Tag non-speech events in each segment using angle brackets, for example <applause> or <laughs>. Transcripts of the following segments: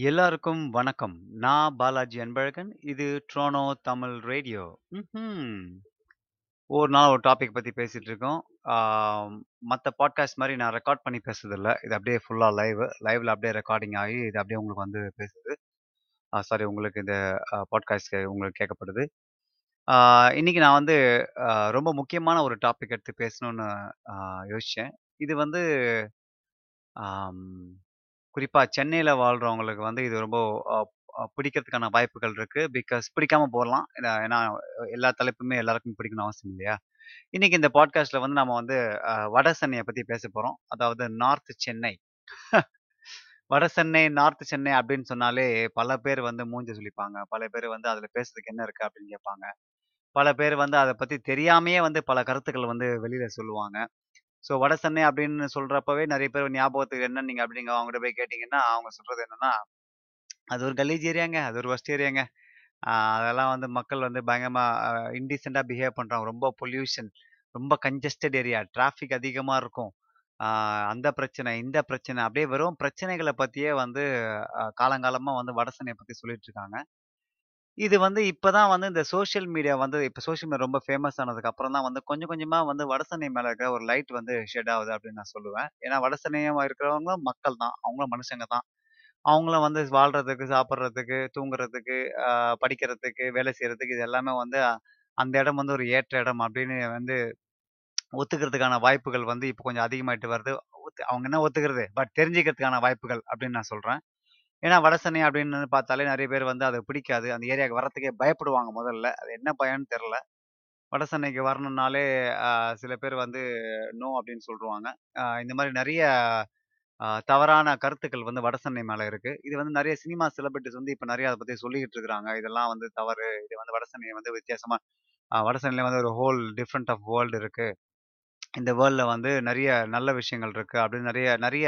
எல்லாருக்கும் வணக்கம். நான் பாலாஜி அன்பழகன். இது ட்ரோனோ தமிழ் ரேடியோ. ஒரு நாள் ஒரு டாபிக் பற்றி பேசிகிட்டு இருக்கோம். மற்ற பாட்காஸ்ட் மாதிரி நான் ரெக்கார்ட் பண்ணி பேசுறதில்ல. இது அப்படியே ஃபுல்லாக லைவ். லைவில் அப்படியே ரெக்கார்டிங் ஆகி, இது அப்படியே உங்களுக்கு வந்து பேசுது. சாரி உங்களுக்கு இந்த பாட்காஸ்ட் உங்களுக்கு கேட்கப்படுது. இன்றைக்கி நான் வந்து ரொம்ப முக்கியமான ஒரு டாபிக் எடுத்து பேசணும்னு யோசித்தேன் இது வந்து குறிப்பா சென்னையில வாழ்றவங்களுக்கு வந்து இது ரொம்ப பிடிக்கிறதுக்கான வாய்ப்புகள் இருக்கு. பிகாஸ் பிடிக்காம போடலாம் ஏன்னா ஏன்னா எல்லா தலைப்புமே எல்லாருக்கும் பிடிக்கணும்னு அவசியம் இல்லையா? இன்னைக்கு இந்த பாட்காஸ்ட்ல வந்து நம்ம வந்து அ வட சென்னையை பத்தி பேச போறோம். அதாவது நார்த் சென்னை. வட சென்னை, நார்த் சென்னை அப்படின்னு சொன்னாலே பல பேர் வந்து மூஞ்சி சொல்லிப்பாங்க பல பேர் வந்து அதுல பேசுறதுக்கு என்ன இருக்கு அப்படின்னு கேட்பாங்க. பல பேர் வந்து அதை பத்தி தெரியாமயே வந்து பல கருத்துக்கள் வந்து வெளியில சொல்லுவாங்க. ஸோ வட சென்னை அப்படின்னு சொல்றப்பவே நிறைய பேர் ஞாபகத்துக்கு என்ன நீங்க அப்படிங்க அவங்ககிட்ட போய் கேட்டீங்கன்னா, அவங்க சொல்றது என்னன்னா, அது ஒரு கலீஜ் ஏரியாங்க. அது ஒரு ஒஸ்ட் ஏரியாங்க. அதெல்லாம் வந்து மக்கள் வந்து பயங்கரமா அ பிஹேவ் பண்றாங்க. ரொம்ப பொல்யூஷன், ரொம்ப கன்ஜஸ்டட் ஏரியா, டிராஃபிக் அதிகமா இருக்கும். அந்த பிரச்சனை, இந்த பிரச்சனை அப்படியே வெறும் பிரச்சனைகளை பத்தியே வந்து காலங்காலமாக காலங்காலமா வந்து வட பற்றி பத்தி சொல்லிட்டு இருக்காங்க. இது வந்து இப்ப தான் வந்து இந்த சோஷியல் மீடியா வந்து இப்ப சோஷியல் மீடியா ரொம்ப ஃபேமஸ் ஆனதுக்கு அப்புறம் தான் வந்து கொஞ்சம் கொஞ்சமா வந்து வட மேலே மேல ஒரு லைட் வந்து ஷெட் ஆகுது அப்படின்னு நான் சொல்லுவேன். ஏன்னா வட இருக்கிறவங்களும் மக்கள் தான். அவங்களும் மனுஷங்க தான். அவங்களும் வந்து வாழ்றதுக்கு, சாப்பிட்றதுக்கு தூங்குறதுக்கு, படிக்கிறதுக்கு, வேலை செய்யறதுக்கு இது எல்லாமே வந்து அ- அந்த இடம் வந்து ஒரு ஏற்ற இடம் அப்படின்னு வந்து ஒத்துக்கிறதுக்கான வாய்ப்புகள் வந்து இப்போ கொஞ்சம் அதிகமாயிட்டு வருது. ஒத்து அவங்க என்ன ஒத்துக்கிறது? பட் தெரிஞ்சுக்கிறதுக்கான வாய்ப்புகள் அப்படின்னு நான் சொல்றேன். ஏன்னா வடசென்னை அப்படின்னு பார்த்தாலே நிறைய பேர் வந்து அதை பிடிக்காது. அந்த ஏரியாவுக்கு வரத்துக்கே பயப்படுவாங்க முதல்ல. அது என்ன பயம்ன்னு தெரில வடசென்னைக்கு வரணுன்னாலே வரணும்னாலே சில பேர் வந்து நோ அப்படின்னு சொல்லுவாங்க இந்த மாதிரி நிறைய தவறான கருத்துக்கள் வந்து வட சென்னை மேல இருக்கு. இது வந்து நிறைய சினிமா செலிபிரிட்டிஸ் வந்து இப்ப நிறைய அதை பத்தி சொல்லிக்கிட்டு இருக்கிறாங்க. இதெல்லாம் வந்து தவறு. இது வந்து வடசென்னை வந்து வித்தியாசமா அ வந்து ஒரு ஹோல் டிஃப்ரெண்ட் ஆஃப் வேர்ல்டு இருக்கு. இந்த வேர்ல்டில் வந்து நிறைய நல்ல விஷயங்கள் இருக்கு. அப்படின்னு நிறைய நிறைய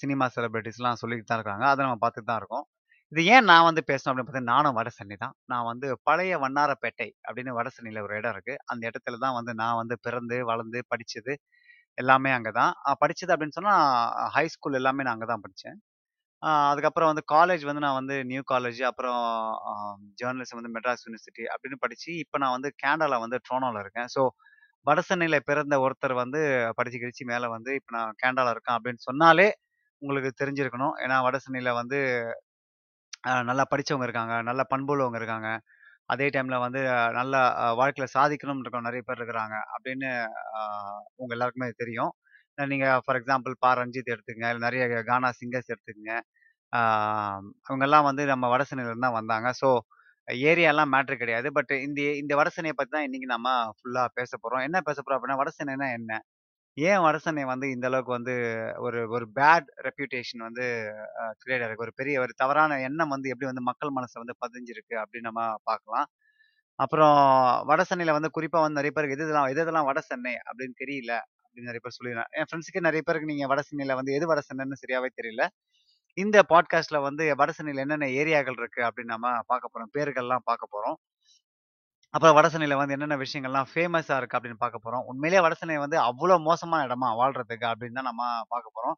சினிமா செலிபிரிட்டீஸ்லாம் சொல்லிட்டு தான் இருக்காங்க. அதை நம்ம பார்த்துட்டு தான் இருக்கோம். இது ஏன் நான் வந்து பேசணும் அப்படின்னு பார்த்தீங்கன்னா, நானும் வடசென்னை தான். நான் வந்து பழைய வண்ணாரப்பேட்டை அப்படின்னு வடசென்னையில் ஒரு இடம் இருக்குது அந்த இடத்துல தான் வந்து நான் வந்து பிறந்து, வளர்ந்து, படித்தது எல்லாமே அங்கே தான். படித்தது அப்படின்னு சொன்னால் ஹை ஸ்கூல் எல்லாமே நான் அங்கே தான் படித்தேன் அதுக்கப்புறம் வந்து காலேஜ் வந்து நான் வந்து நியூ காலேஜ் அப்புறம் ஜேர்னலிசம் வந்து மெட்ராஸ் யூனிவர்சிட்டி அப்படின்னு படித்து இப்போ நான் வந்து கேனடாவில் வந்து ட்ரோனோவில் இருக்கேன். ஸோ வடசென்னையில் பிறந்த ஒருத்தர் வந்து படிச்சு கிழிச்சு மேலே வந்து இப்போ நான் கேண்டாவில் இருக்கேன் அப்படின்னு சொன்னாலே, உங்களுக்கு தெரிஞ்சிருக்கணும். ஏன்னா வடசென்னையில் வந்து நல்லா படித்தவங்க இருக்காங்க. நல்ல பண்புள்ளவங்க இருக்காங்க. அதே டைமில் வந்து நல்லா வாழ்க்கையில் சாதிக்கணும்னு இருக்கோம் நிறைய பேர் இருக்கிறாங்க. அப்படின்னு உங்கள் எல்லாருக்குமே தெரியும். நீங்கள் ஃபார் எக்ஸாம்பிள் பா. ரஞ்சித் எடுத்துக்கங்க. இல்லை நிறைய கானா சிங்கர்ஸ் எடுத்துக்கங்க. அவங்கெல்லாம் வந்து நம்ம வடசென்னையிலேருந்து தான் வந்தாங்க. ஸோ ஏரியாலாம் மேட்ரு கிடையாது. பட் இந்த இந்த வடசென்னையை பற்றி பத்தி தான் இன்னைக்கு நம்ம ஃபுல்லா பேச போறோம். என்ன பேச போகிறோம் அப்படின்னா, வட என்ன? ஏன் வடசென்னை வந்து இந்த அளவுக்கு வந்து ஒரு ஒரு பேட் ரெப்யூட்டேஷன் வந்து கிரியேட் ஆகிருக்கு ஒரு பெரிய ஒரு தவறான எண்ணம் வந்து எப்படி வந்து மக்கள் மனசுல வந்து பதிஞ்சிருக்கு அப்படின்னு நம்ம பார்க்கலாம். அப்புறம் வடசென்னையில் வந்து குறிப்பா வந்து நிறைய பேருக்கு எது இதெல்லாம் எது இதெல்லாம் வட சென்னை அப்படின்னு தெரியல அப்படின்னு நிறைய பேர் சொல்லிருக்காங்க. என் ஃப்ரெண்ட்ஸுக்கு நிறைய பேருக்கு நீங்க வடசென்னையில் வந்து எது வடசென்னைன்னு சரியாவே தெரியல. இந்த பாட்காஸ்ட்ல வந்து வட என்னென்ன ஏரியாக்கள் இருக்கு அப்படின்னு நம்ம பார்க்க போறோம். பேர்கள்லாம் பார்க்க போறோம். அப்புறம் வட வந்து என்னென்ன விஷயங்கள்லாம் ஃபேமஸா இருக்கு அப்படின்னு பார்க்க போறோம். உண்மையிலேயே வட வந்து அவ்வளோ மோசமான இடமா வாழ்றதுக்கு அப்படின்னு தான் நம்ம பார்க்க போறோம்.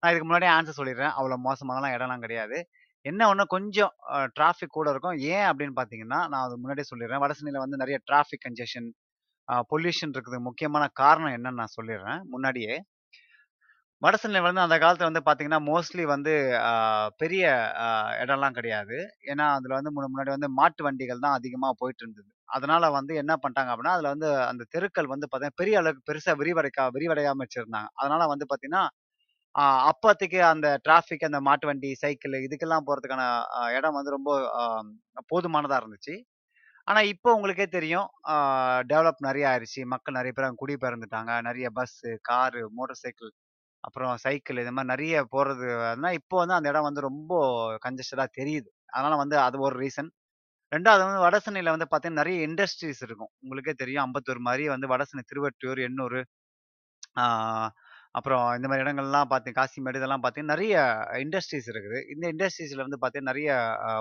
நான் இதுக்கு முன்னாடியே ஆன்சர் சொல்லிடுறேன். அவ்வளோ மோசமானலாம் இடம்லாம் கிடையாது. என்ன ஒன்று கொஞ்சம் டிராஃபிக் கூட இருக்கும். ஏன் அப்படின்னு பார்த்தீங்கன்னா, நான் அது முன்னாடியே சொல்லிடுறேன். வட வந்து நிறைய டிராஃபிக் கன்ஜெஷன், பொல்யூஷன் இருக்குது முக்கியமான காரணம் என்னன்னு நான் சொல்லிடுறேன் முன்னாடியே. வடசென்னை வந்து அந்த காலத்தில் வந்து பார்த்தீங்கன்னா, மோஸ்ட்லி வந்து பெரிய இடம்லாம் கிடையாது. ஏன்னா, அதில் வந்து முன்ன முன்னாடி வந்து மாட்டு வண்டிகள் தான் அதிகமாக போயிட்டு இருந்தது. அதனால வந்து என்ன பண்ணிட்டாங்க அப்படின்னா, அதில் வந்து அந்த தெருக்கள் வந்து பார்த்தீங்கன்னா, பெரிய அளவுக்கு பெருசாக விரிவடைக்கா விரிவடையாம வச்சிருந்தாங்க. அதனால வந்து பார்த்தீங்கன்னா, அ அப்போதைக்கு அந்த டிராஃபிக் அந்த மாட்டு வண்டி, சைக்கிள் இதுக்கெல்லாம் போகிறதுக்கான இடம் வந்து ரொம்ப போதுமானதாக இருந்துச்சு. ஆனால் இப்போ உங்களுக்கே தெரியும். டெவலப் நிறைய ஆயிடுச்சு மக்கள் நிறைய பேர் அங்கே குடிபெயர்ந்துட்டாங்க. நிறைய பஸ்ஸு, காரு, மோட்டர் சைக்கிள், அப்புறம் சைக்கிள் இது மாதிரி நிறைய போகிறது இப்போ வந்து அந்த இடம் வந்து ரொம்ப கன்ஜஸ்டடா தெரியுது. அதனால் வந்து அது ஒரு ரீசன். ரெண்டாவது வந்து வடசென்னையில் வந்து பார்த்தீங்கன்னா, நிறைய இண்டஸ்ட்ரீஸ் இருக்கும். உங்களுக்கே தெரியும். அம்பத்தூர் மாதிரி வந்து வட சென்னை, எண்ணூர் அப்புறம் இந்த மாதிரி இடங்கள்லாம் பார்த்தீங்க காசிமேடு இதெல்லாம் பார்த்தீங்கன்னா, நிறைய இண்டஸ்ட்ரீஸ் இருக்குது. இந்த இண்டஸ்ட்ரீஸில் வந்து பார்த்தீங்கன்னா, நிறைய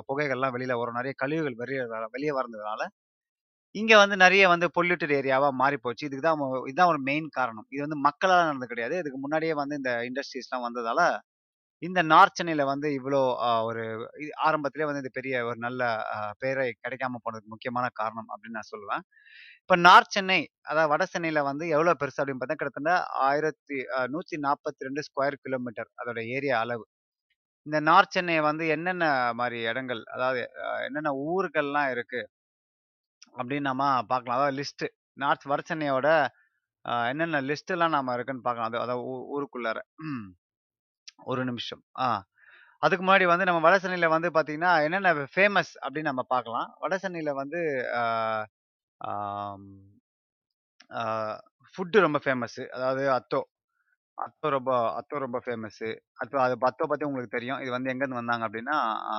புகைகள்லாம் வெளியில் வரும். நிறைய கழிவுகள் வெளியே வ வரதுனால வர்றதுனால, இங்க வந்து நிறைய வந்து பொல்யூட்டட் ஏரியாவா மாறி போச்சு. இதுக்கு தான் இதுதான் ஒரு மெயின் காரணம். இது வந்து மக்களால் நடந்தது கிடையாது. இதுக்கு முன்னாடியே வந்து இந்த இண்டஸ்ட்ரீஸ்லாம் வந்ததால, இந்த நார்த் சென்னையில வந்து இவ்வளோ ஒரு ஆரம்பத்திலே வந்து இது பெரிய ஒரு நல்ல பேரை கிடைக்காம போனதுக்கு முக்கியமான காரணம் அப்படின்னு நான் சொல்லுவேன். இப்ப நார்த் சென்னை, அதாவது வட சென்னையில வந்து எவ்வளோ பெருசு அப்படின்னு பார்த்தா கிட்டத்தட்ட 1000 அ 142 ஸ்கொயர் கிலோமீட்டர் அதோட ஏரியா அளவு. இந்த நார்த் சென்னை வந்து என்னென்ன மாதிரி இடங்கள், அதாவது என்னென்ன ஊர்கள்லாம் இருக்கு அப்படின்னு நம்ம பார்க்கலாம். அதாவது லிஸ்ட்டு நார்த் வட சென்னையோட என்னென்ன லிஸ்ட்டெல்லாம் நாம இருக்குன்னு பார்க்கலாம். அது அதாவது ஊருக்குள்ளார. ஒரு நிமிஷம். ஆ. அதுக்கு முன்னாடி வந்து நம்ம வட சென்னையில் வந்து பார்த்தீங்கன்னா, என்னென்ன ஃபேமஸ் அப்படின்னு நம்ம பார்க்கலாம். வட சென்னையில வந்து ஃபுட்டு ரொம்ப ஃபேமஸ்ஸு அதாவது அத்தோ. அத்தோ ரொம்ப அத்தோ ரொம்ப ஃபேமஸு. அத்தோ அது அத்தோ பத்தி உங்களுக்கு தெரியும். இது வந்து எங்கேருந்து வந்தாங்க அப்படின்னா, ஆ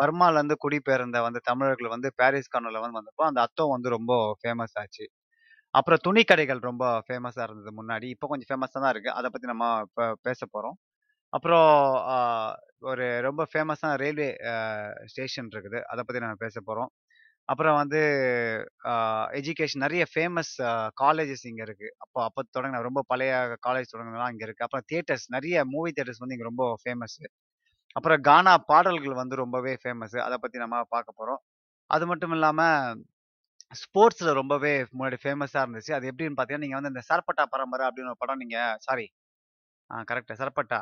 பர்மாலருந்து குடிபெயர்ந்த வந்து தமிழர்கள் வந்து பாரிஸ் கார்னர்ல வந்து வந்தப்போ, அந்த அத்தோ வந்து ரொம்ப ஃபேமஸ் ஆச்சு. அப்புறம் துணி கடைகள் ரொம்ப ஃபேமஸா இருந்தது முன்னாடி. இப்போ கொஞ்சம் ஃபேமஸா தான் இருக்கு. அத பத்தி நம்ம இப்ப பேசப் போறோம். அப்புறம் ஆ ஒரு ரொம்ப ஃபேமஸான ரயில்வே அ ஸ்டேஷன் இருக்குது. அத பத்தி நம்ம பேசப் போறோம். அப்புறம் வந்து எஜுகேஷன் நிறைய ஃபேமஸ் காலேஜஸ் இங்க இருக்கு. அப்போ அப்போ தொடங்கின ரொம்ப பழைய காலேஜ் தொடங்குனதெல்லாம் இங்க இருக்கு. அப்புறம் தியேட்டர்ஸ் நிறைய மூவி தியேட்டர்ஸ் வந்து இங்க ரொம்ப ஃபேமஸ்ஸு அப்புறம் கானா பாடல்கள் வந்து ரொம்பவே ஃபேமஸ் அதை பத்தி நம்ம பார்க்க போறோம். அது மட்டும் இல்லாம ஸ்போர்ட்ஸ்ல ரொம்பவே முன்னாடி ஃபேமஸா இருந்துச்சு. அது எப்படின்னு பார்த்தீங்கன்னா, நீங்க வந்து இந்த சரப்பட்டா பரம்பரை அப்படின்னு ஒரு படம் நீங்க சாரி ஆ கரெக்ட்டு சரப்பட்டா.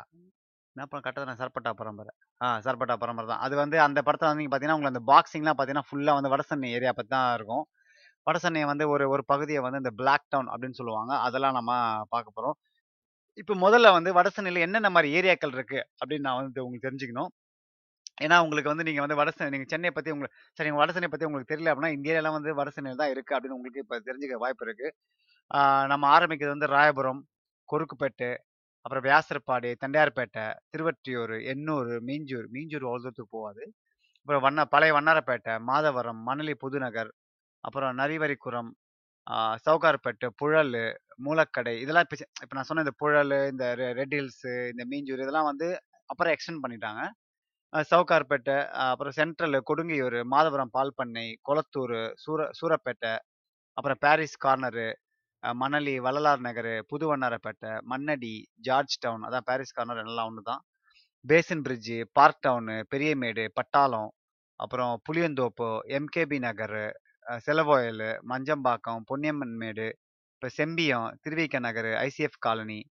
என்ன படம் கட்டதான் தானே பரம்பரை. ஆ சர்பட்டா பரம்பரை தான். அது வந்து அந்த படத்தில் வந்து பார்த்தீங்கன்னா, உங்களுக்கு அந்த பாக்ஸிங்லாம் பார்த்தீங்கன்னா, ஃபுல்லாக வந்து வடசென்னை ஏரியா பற்றி தான் இருக்கும். வடசென்னையை வந்து ஒரு ஒரு பகுதியை வந்து இந்த பிளாக் டவுன் அப்படின்னு சொல்லுவாங்க. அதெல்லாம் நம்ம பார்க்க போகிறோம் இப்போ முதல்ல வந்து வடசென்னையில் என்னென்ன மாதிரி ஏரியாக்கள் இருக்குது அப்படின்னு நான் வந்து உங்களுக்கு தெரிஞ்சுக்கணும். ஏன்னா உங்களுக்கு வந்து நீங்கள் வந்து வட சென்னை பற்றி உங்களுக்கு சரி நீங்கள் வடசென்னை பற்றி உங்களுக்கு தெரியல அப்படின்னா, இந்த ஏரியாலாம் வந்து வடசென்னையில் தான் இருக்குது அப்படின்னு உங்களுக்கு இப்போ தெரிஞ்சுக்க வாய்ப்பு இருக்குது நம்ம ஆரம்பிக்கிறது வந்து ராயபுரம், கொருக்குப்பேட்டு, அப்புறம் வியாசர்பாடு தண்டையார்பேட்டை, திருவற்றியூர் எண்ணூர், மீஞ்சூர் மீஞ்சூர் அவ்வளோ தூரத்துக்கு போகாது. அப்புறம் வண்ண பழைய வண்ணாரப்பேட்டை, மாதவரம், மணலி புதுநகர், அப்புறம் நரிவரிக்குரம் ஆ சவுகார்பேட்டு, புழல் மூலக்கடை இதெல்லாம் இப்போ இப்போ நான் சொன்ன இந்த புழல் இந்த ரெ ரெட் ஹில்ஸு, இந்த மீஞ்சூர் இதெல்லாம் வந்து அப்புறம் எக்ஸ்டெண்ட் பண்ணிட்டாங்க. சவுகார்பேட்டை, அப்புறம் சென்ட்ரலு, கொடுங்கையூர் மாதவரம் பால் பண்ணை, கொளத்தூர் சூர சூரப்பேட்டை, அப்புறம் Paris corner, Manali, Vallalar Nagar, Pudhu Vannarapettai, Mannadi, George down அதான் பாரிஸ் கார்னர் எல்லாம் ஒன்று தான். பேசின் பிரிட்ஜு, பார்க் டவுனு, பெரியமேடு, பட்டாளம், அப்புறம் புளியந்தோப்பு, எம்கேபி நகரு, செலவோயல் செலவோயலு, மஞ்சம்பாக்கம், பொன்னியம்மன் மேடு, இப்போ Sembiyam, Thiruvika Nagar, ICF colony,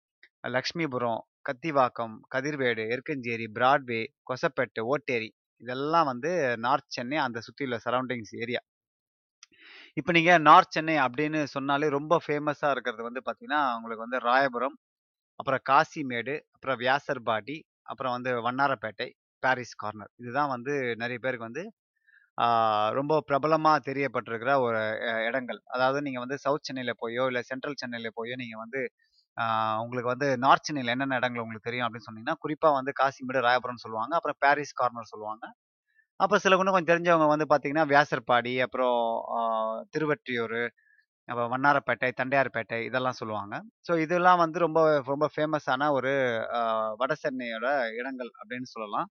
Lakshmipuram, Kathivakkam, Kathirvedu, Erukkancheri, Broadway, Kosapet, Otteri இதெல்லாம் வந்து நார்த் சென்னை அந்த சுற்றியுள்ள சரௌண்டிங்ஸ் ஏரியா. இப்போ நீங்க நார்த் சென்னை அப்படின்னு சொன்னாலே ரொம்ப ஃபேமஸா இருக்கிறது வந்து பார்த்தீங்கன்னா, உங்களுக்கு வந்து ராயபுரம், அப்புறம் காசிமேடு, அப்புறம் வியாசர்பாடி, அப்புறம் வந்து வண்ணாரப்பேட்டை, பாரிஸ் கார்னர். இதுதான் வந்து நிறைய பேருக்கு வந்து ரொம்ப பிரபலமாக தெரியப்பட்டிருக்கிற ஒரு இடங்கள். அதாவது நீங்கள் வந்து சவுத் சென்னையில் போயோ, இல்லை சென்ட்ரல் சென்னையில் போயோ நீங்கள் வந்து உங்களுக்கு வந்து நார்த் சென்னையில் என்னென்ன இடங்கள் உங்களுக்கு தெரியும் அப்படின்னு சொன்னீங்கன்னா, குறிப்பாக வந்து காசிமேடு, ராயபுரம்னு சொல்லுவாங்க. அப்புறம் பாரிஸ் கார்னர் சொல்லுவாங்க. அப்புறம் சில இன்னும் கொஞ்சம் தெரிஞ்சவங்க வந்து பார்த்தீங்கன்னா, வியாசர்பாடி, அப்புறம் திருவற்றியூர் அப்புறம் வண்ணாரப்பேட்டை, தண்டையார்பேட்டை இதெல்லாம் சொல்லுவாங்க. ஸோ இதெல்லாம் வந்து ரொம்ப ரொம்ப ஃபேமஸான ஒரு வட சென்னையோட இடங்கள் அப்படின்னு சொல்லலாம்.